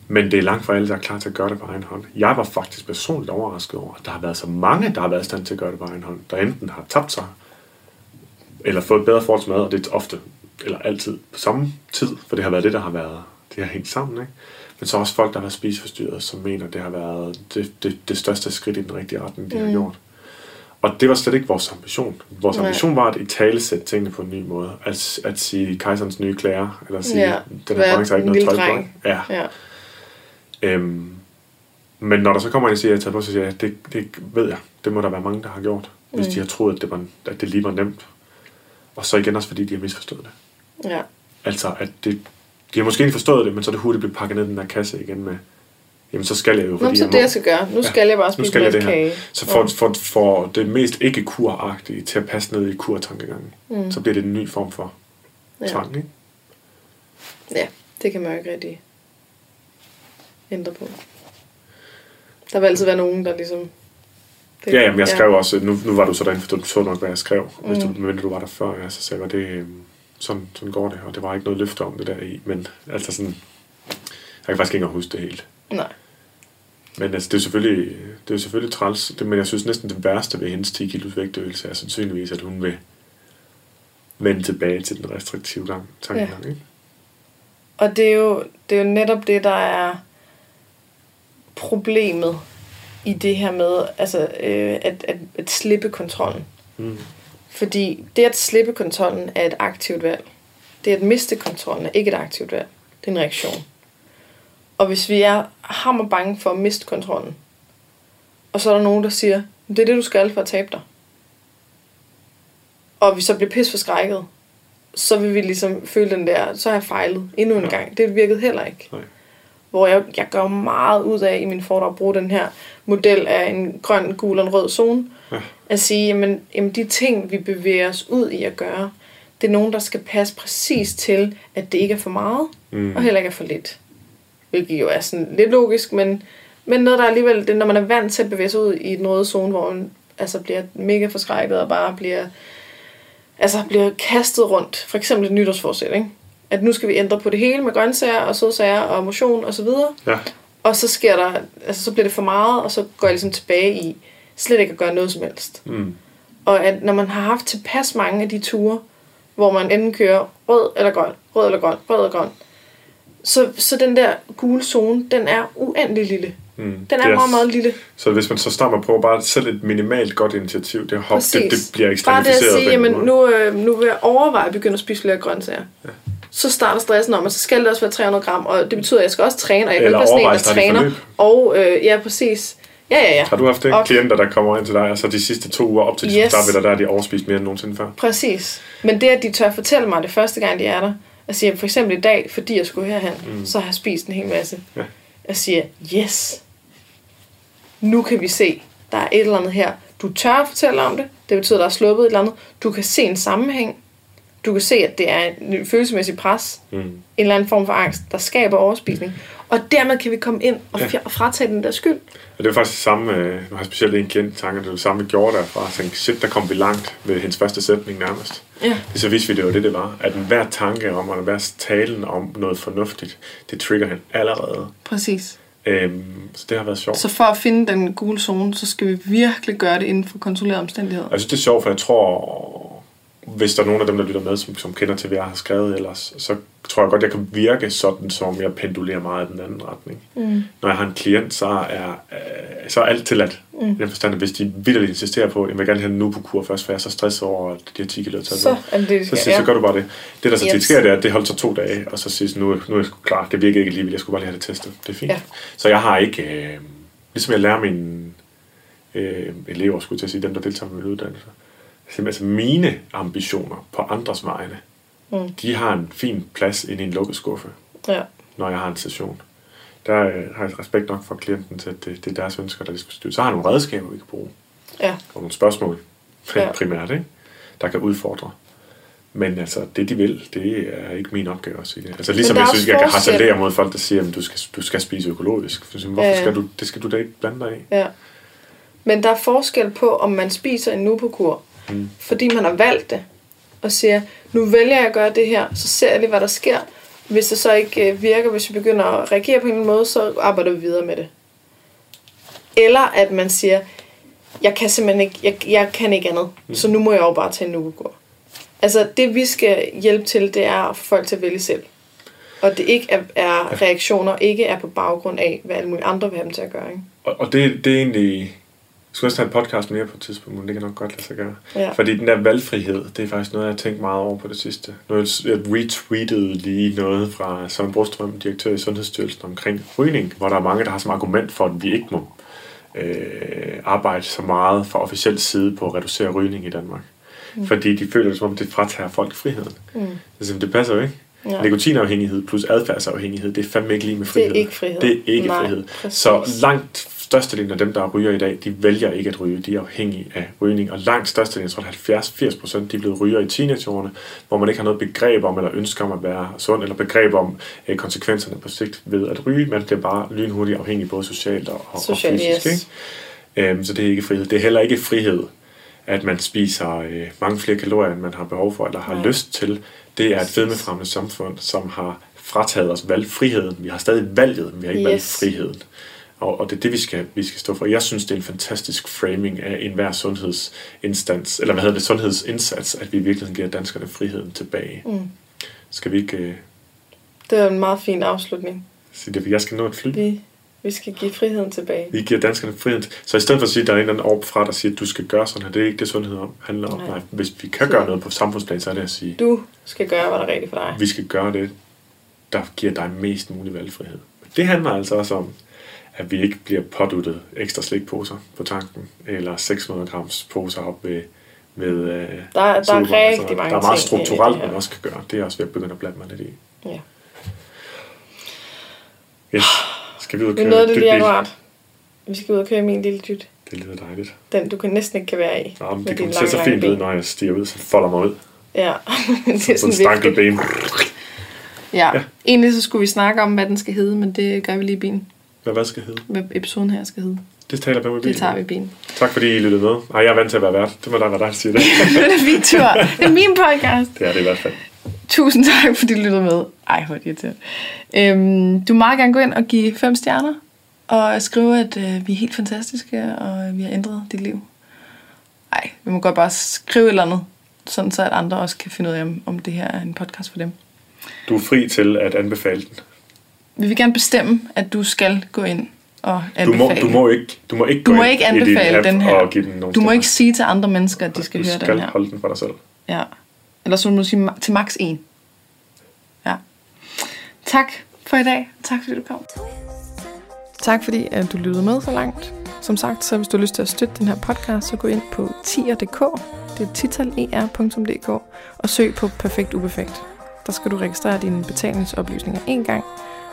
Men det er langt fra alle, der er klar til at gøre det på egen hånd. Jeg var faktisk personligt overrasket over, at der har været så mange, der har været i stand til at gøre det på egen hånd. Der enten har tabt sig, eller fået et bedre forhold til mad, og det er ofte, eller altid på samme tid, for det har været det, der har været, det har hængt sammen, ikke? Men så også folk, der har været spiseforstyrret, som mener, det har været det, det, det største skridt i den rigtige retning, de mm. har gjort. Og det var slet ikke vores ambition. Vores Nej. ambition var at i tale sætte tingene på en ny måde. At, at sige kejserens nye klæder, eller sige, Ja, den her branche har ikke noget tøj på. Ja. Ja. Øhm, men når der så kommer en og siger, at jeg tager på, så siger jeg, det, det ved jeg. Det må der være mange, der har gjort. Hvis Mm. de har troet, at det, var, at det lige var nemt. Og så igen også, fordi de har misforstået det. Ja. Altså, at det, de har måske ikke forstået det, men så er det hurtigt blevet pakket ned i den der kasse igen med, jamen så skal jeg jo, Nå, fordi men så jeg det, må. jeg skal gøre. Nu Ja, skal jeg bare spise skal det kage. Så for, for, for det mest ikke kuragtige til at passe ned i kurtankegangen, Mm. så bliver det en ny form for Ja. tvang, ikke? Ja, det kan man jo ikke rigtig ændre på. Der vil altid være nogen, der ligesom... Det, Ja, jamen, jeg skrev også, nu, nu var du så derinde, for du så nok, hvad jeg skrev. Hvis du, Mm. men du var der før, ja, så sagde jeg, det, øhm, sådan, sådan går det, og det var ikke noget løfte om det der i, men altså sådan, jeg kan faktisk ikke engang huske det helt. Nej. Men altså, det er selvfølgelig, det er selvfølgelig træls, det, men jeg synes næsten det værste ved hendes 10 kilos vægtøvelse er sandsynligvis, at hun vil vende tilbage til den restriktive gang, tankegang, ikke? Og det er, jo, det er jo netop det, der er problemet i det her med altså, øh, at, at, at slippe kontrollen. Mm. Fordi det at slippe kontrollen er et aktivt valg. Det at miste kontrollen er ikke et aktivt valg. Det er en reaktion. Og hvis vi er hammer bange for at miste kontrollen, og så er der nogen, der siger, det er det, du skal for at tabe dig. Og vi så bliver pis forskrækket, så vil vi ligesom føle den der, så har jeg fejlet endnu en gang. Det virkede heller ikke. Nej. Hvor jeg, jeg gør meget ud af i min foredrag at bruge den her model af en grøn, gul og en rød zone. Ja. At sige, jamen, jamen de ting, vi bevæger os ud i at gøre, det er nogen, der skal passe præcis til, at det ikke er for meget, Mm. og heller ikke er for lidt. Hvilket jo er sådan lidt logisk, men, men noget, der alligevel, det når man er vant til at bevæge sig ud i den røde zone, hvor man altså bliver mega forskrækket og bare bliver, altså bliver kastet rundt. For eksempel et nytårsforsæt, ikke? At nu skal vi ændre på det hele med grøntsager og sødsager og motion og så videre. Ja. Og så sker der, altså så bliver det for meget, og så går jeg ligesom tilbage i slet ikke at gøre noget som helst. Mm. Og at når man har haft tilpas mange af de ture, hvor man enten kører rød eller grøn, rød eller grøn, rød eller grøn, så, så den der gule zone, den er uendelig lille. Mm. Den er meget, meget lille. Så hvis man så at prøve bare selv et minimalt godt initiativ, det, hop, det, det bliver Bare det at ekstremificeret. sige, på en jamen nu, øh, nu vil jeg overveje at begynde at spise flere grøntsager. Ja. Så starter stressen om, at så skal det også være 300 gram, og det betyder, at jeg skal også træne, og jeg kan Eller ikke være sådan en, der træner. Og øh, ja, præcis. Ja, ja, ja. Har du haft det? Og- Klienter, der kommer ind til dig, og så de sidste to uger op til Yes. yes. starter der, er de overspist mere end nogensinde før? Præcis. Men det, at de tør fortælle mig det første gang, de er der, at sige, for eksempel i dag, fordi jeg skulle herhen, mm. så har jeg spist en hel masse. Ja. Jeg siger, yes, nu kan vi se, der er et eller andet her. Du tør at fortælle om det. Det betyder, at der er sluppet et eller andet. Du kan se en sammenhæng. Du kan se, at det er en følelsesmæssig pres. Mm. En eller anden form for angst, der skaber overspisning. Og dermed kan vi komme ind og Ja. og fratage den der skyld. Og det var faktisk det samme, øh, har specielt en klient i tanker, det var det samme, vi gjorde derfra. Tænkte, shit, der kom vi langt ved hendes første sætning nærmest. Ja. Det så vidste vi, det var det, det var. At hver tanke om, eller hver talen om noget fornuftigt, det trigger hende allerede. Præcis. Øhm, så det har været sjovt. Så for at finde den gule zone, så skal vi virkelig gøre det inden for kontrollerede omstændigheder. Og Jeg synes, det er sjovt, for jeg tror, hvis der er nogen af dem, der lytter med, som, som kender til, hvad jeg har skrevet ellers, så tror jeg godt, jeg kan virke sådan, som jeg pendulerer meget i den anden retning. Mm. Når jeg har en klient, så er, øh, så er alt tilladt. Mm. Den forstand, at hvis de vildt insisterer på, at jeg vil gerne have nu på kur først, for jeg er så stresset over at de her 10 kilo taget Så er det det, Så, skal- så, så gør du bare det. Det, der så tit Yes. sker, det er, at det holder så to dage, og så siger nu, nu er jeg klar. Det virker ikke alligevel. Jeg skulle bare lige have det testet. Det er fint. Ja. Så jeg har ikke... Øh, ligesom jeg lærer mine øh, elever, skulle jeg til at sige, dem, der deltager med min uddannelse, simpelthen altså mine ambitioner på andres vegne, Mm. de har en fin plads inde i en lukket skuffe, Ja. når jeg har en session. Der øh, har jeg respekt nok for klienten til, at det, det er deres ønsker, der skal styre. Så har jeg nogle redskaber, vi kan bruge, Ja. og nogle spørgsmål, [LAUGHS] Ja. primært, ikke? der kan udfordre. Men altså, det de vil, det er ikke min opgave at sige det. Altså ligesom jeg synes, jeg kan harcelere mod folk, der siger, at du skal, du skal spise økologisk. Så, siger, hvorfor Ja, skal du, det skal du da ikke blande dig i. Ja. Men der er forskel på, om man spiser en nubokur, Mm. fordi man har valgt det, og siger, nu vælger jeg at gøre det her, så ser jeg lige, hvad der sker. Hvis det så ikke øh, virker, hvis vi begynder at reagere på en eller anden måde, så arbejder vi videre med det. Eller at man siger, jeg kan simpelthen ikke, jeg, jeg kan ikke andet, mm. så nu må jeg jo bare tage en nubokur. Altså det vi skal hjælpe til, det er at få folk til at vælge selv. Og det ikke er, er reaktioner, ikke er på baggrund af, hvad alle mulige andre vil have dem til at gøre. Ikke? Og, og det, det er egentlig... Jeg skulle også tage en podcast mere på et tidspunkt, men det kan nok godt lade sig gøre. Ja. Fordi den der valgfrihed, det er faktisk noget, jeg har tænkt meget over på det sidste. Nu jeg retweetede lige noget fra Søren Brostrøm, direktør i Sundhedsstyrelsen, omkring rygning, hvor der er mange, der har som argument for, at vi ikke må øh, arbejde så meget fra officiel side på at reducere rygning i Danmark. Mm. Fordi de føler som om, det fratager folk friheden. Mm. Altså, det passer jo ikke. Ja. Nikotinafhængighed plus adfærdsafhængighed, det er fandme ikke lige med Det er frihed. ikke frihed. Det er ikke Nej, frihed. præcis. Så langt størstedelen af dem, der ryger i dag, de vælger ikke at ryge. De er afhængige af rygning. Og langt størstedelen, jeg tror 70-80 procent, de er blevet ryger i teenageårene, hvor man ikke har noget begreb om, eller ønsker om at være sund, eller begreb om øh, konsekvenserne på sigt ved at ryge. Man bliver bare lynhurtigt afhængig, både socialt og, og, Social, og fysisk. yes. Ikke? Øhm, så det er ikke frihed. Det er heller ikke frihed, at man spiser øh, mange flere kalorier, end man har behov for, eller har Nej. lyst til. Det er et fedmefremmende samfund, som har frataget os valgfriheden. Vi har stadig valget, men vi har ikke Yes. valgt friheden. Og, og det er det, vi skal, vi skal stå for. Jeg synes, det er en fantastisk framing af enhver sundhedsinstans, eller hvad hedder det, sundhedsindsats, at vi i virkeligheden giver danskerne friheden tilbage. Mm. Skal vi ikke... Øh, Det var en meget fin afslutning. Sige det, jeg skal nå et fly. Vi, vi skal give friheden tilbage. Vi giver danskerne friheden. Så i stedet for at sige, at der er en eller anden oppe fra, der siger, at du skal gøre sådan her, det er ikke det, sundhed om, handler om. Nej. Nej. Hvis vi kan gøre noget på samfundsplan, så er det at sige, Du skal gøre, hvad der er rigtigt for dig. vi skal gøre det, der giver dig mest mulig valgfrihed. Det handler altså også om, at vi ikke bliver påduttet ekstra slikposer på tanken, eller 600 grams poser op ved, ved øh, Der, der er Super. rigtig Altså, mange Der er meget strukturelt, det man også kan gøre. Det er også ved at begynde at blande mig lidt i. Ja. Yes. Skal vi ud og køre det dyt lige bil? akkurat. Vi skal ud og køre min lille dyt. Det lyder dejligt. Den, du kan næsten ikke kan være i. Nå, men med det kommer til lange, fint ud, når jeg stiger ud, så folder mig ud. Ja, [LAUGHS] det er På en sådan vigtigt. stankelben. Ja. Ja. Egentlig så skulle vi snakke om, hvad den skal hedde, men det gør vi lige i bilen. Hvad, hvad skal hedde? Hvad episoden her skal hedde. Det taler vi med Det tager vi bilen. Tak fordi I lyttede med. Ej, jeg er vant til at være vært. Det må da være dig, der siger det. [LAUGHS] det er min tur. Det er min podcast. det er det i hvert fald. Tusind tak, fordi du lyttede med. Ej, hvor det irriterende. Øhm, du må meget gerne gå ind og give fem stjerner, og skrive, at øh, vi er helt fantastiske, og vi har ændret dit liv. Ej, vi må godt bare skrive et eller andet, sådan så at andre også kan finde ud af, om, om det her er en podcast for dem. Du er fri til at anbefale den. Vi vil gerne bestemme, at du skal gå ind og Du må, anbefale. du må ikke, du må ikke Du må ikke anbefale den her. og give den nogle du må ikke sige til andre mennesker, at de skal du høre skal den her. holde den for dig selv. Ja. Eller så må du sige til max 1. Ja. Tak for i dag. Tak fordi du kom. Tak fordi at du lyttede med så langt. Som sagt, så hvis du har lyst til at støtte den her podcast, så gå ind på tier.dk, det er titaler.dk, og søg på Perfekt Uperfekt. Der skal du registrere dine betalingsoplysninger en gang,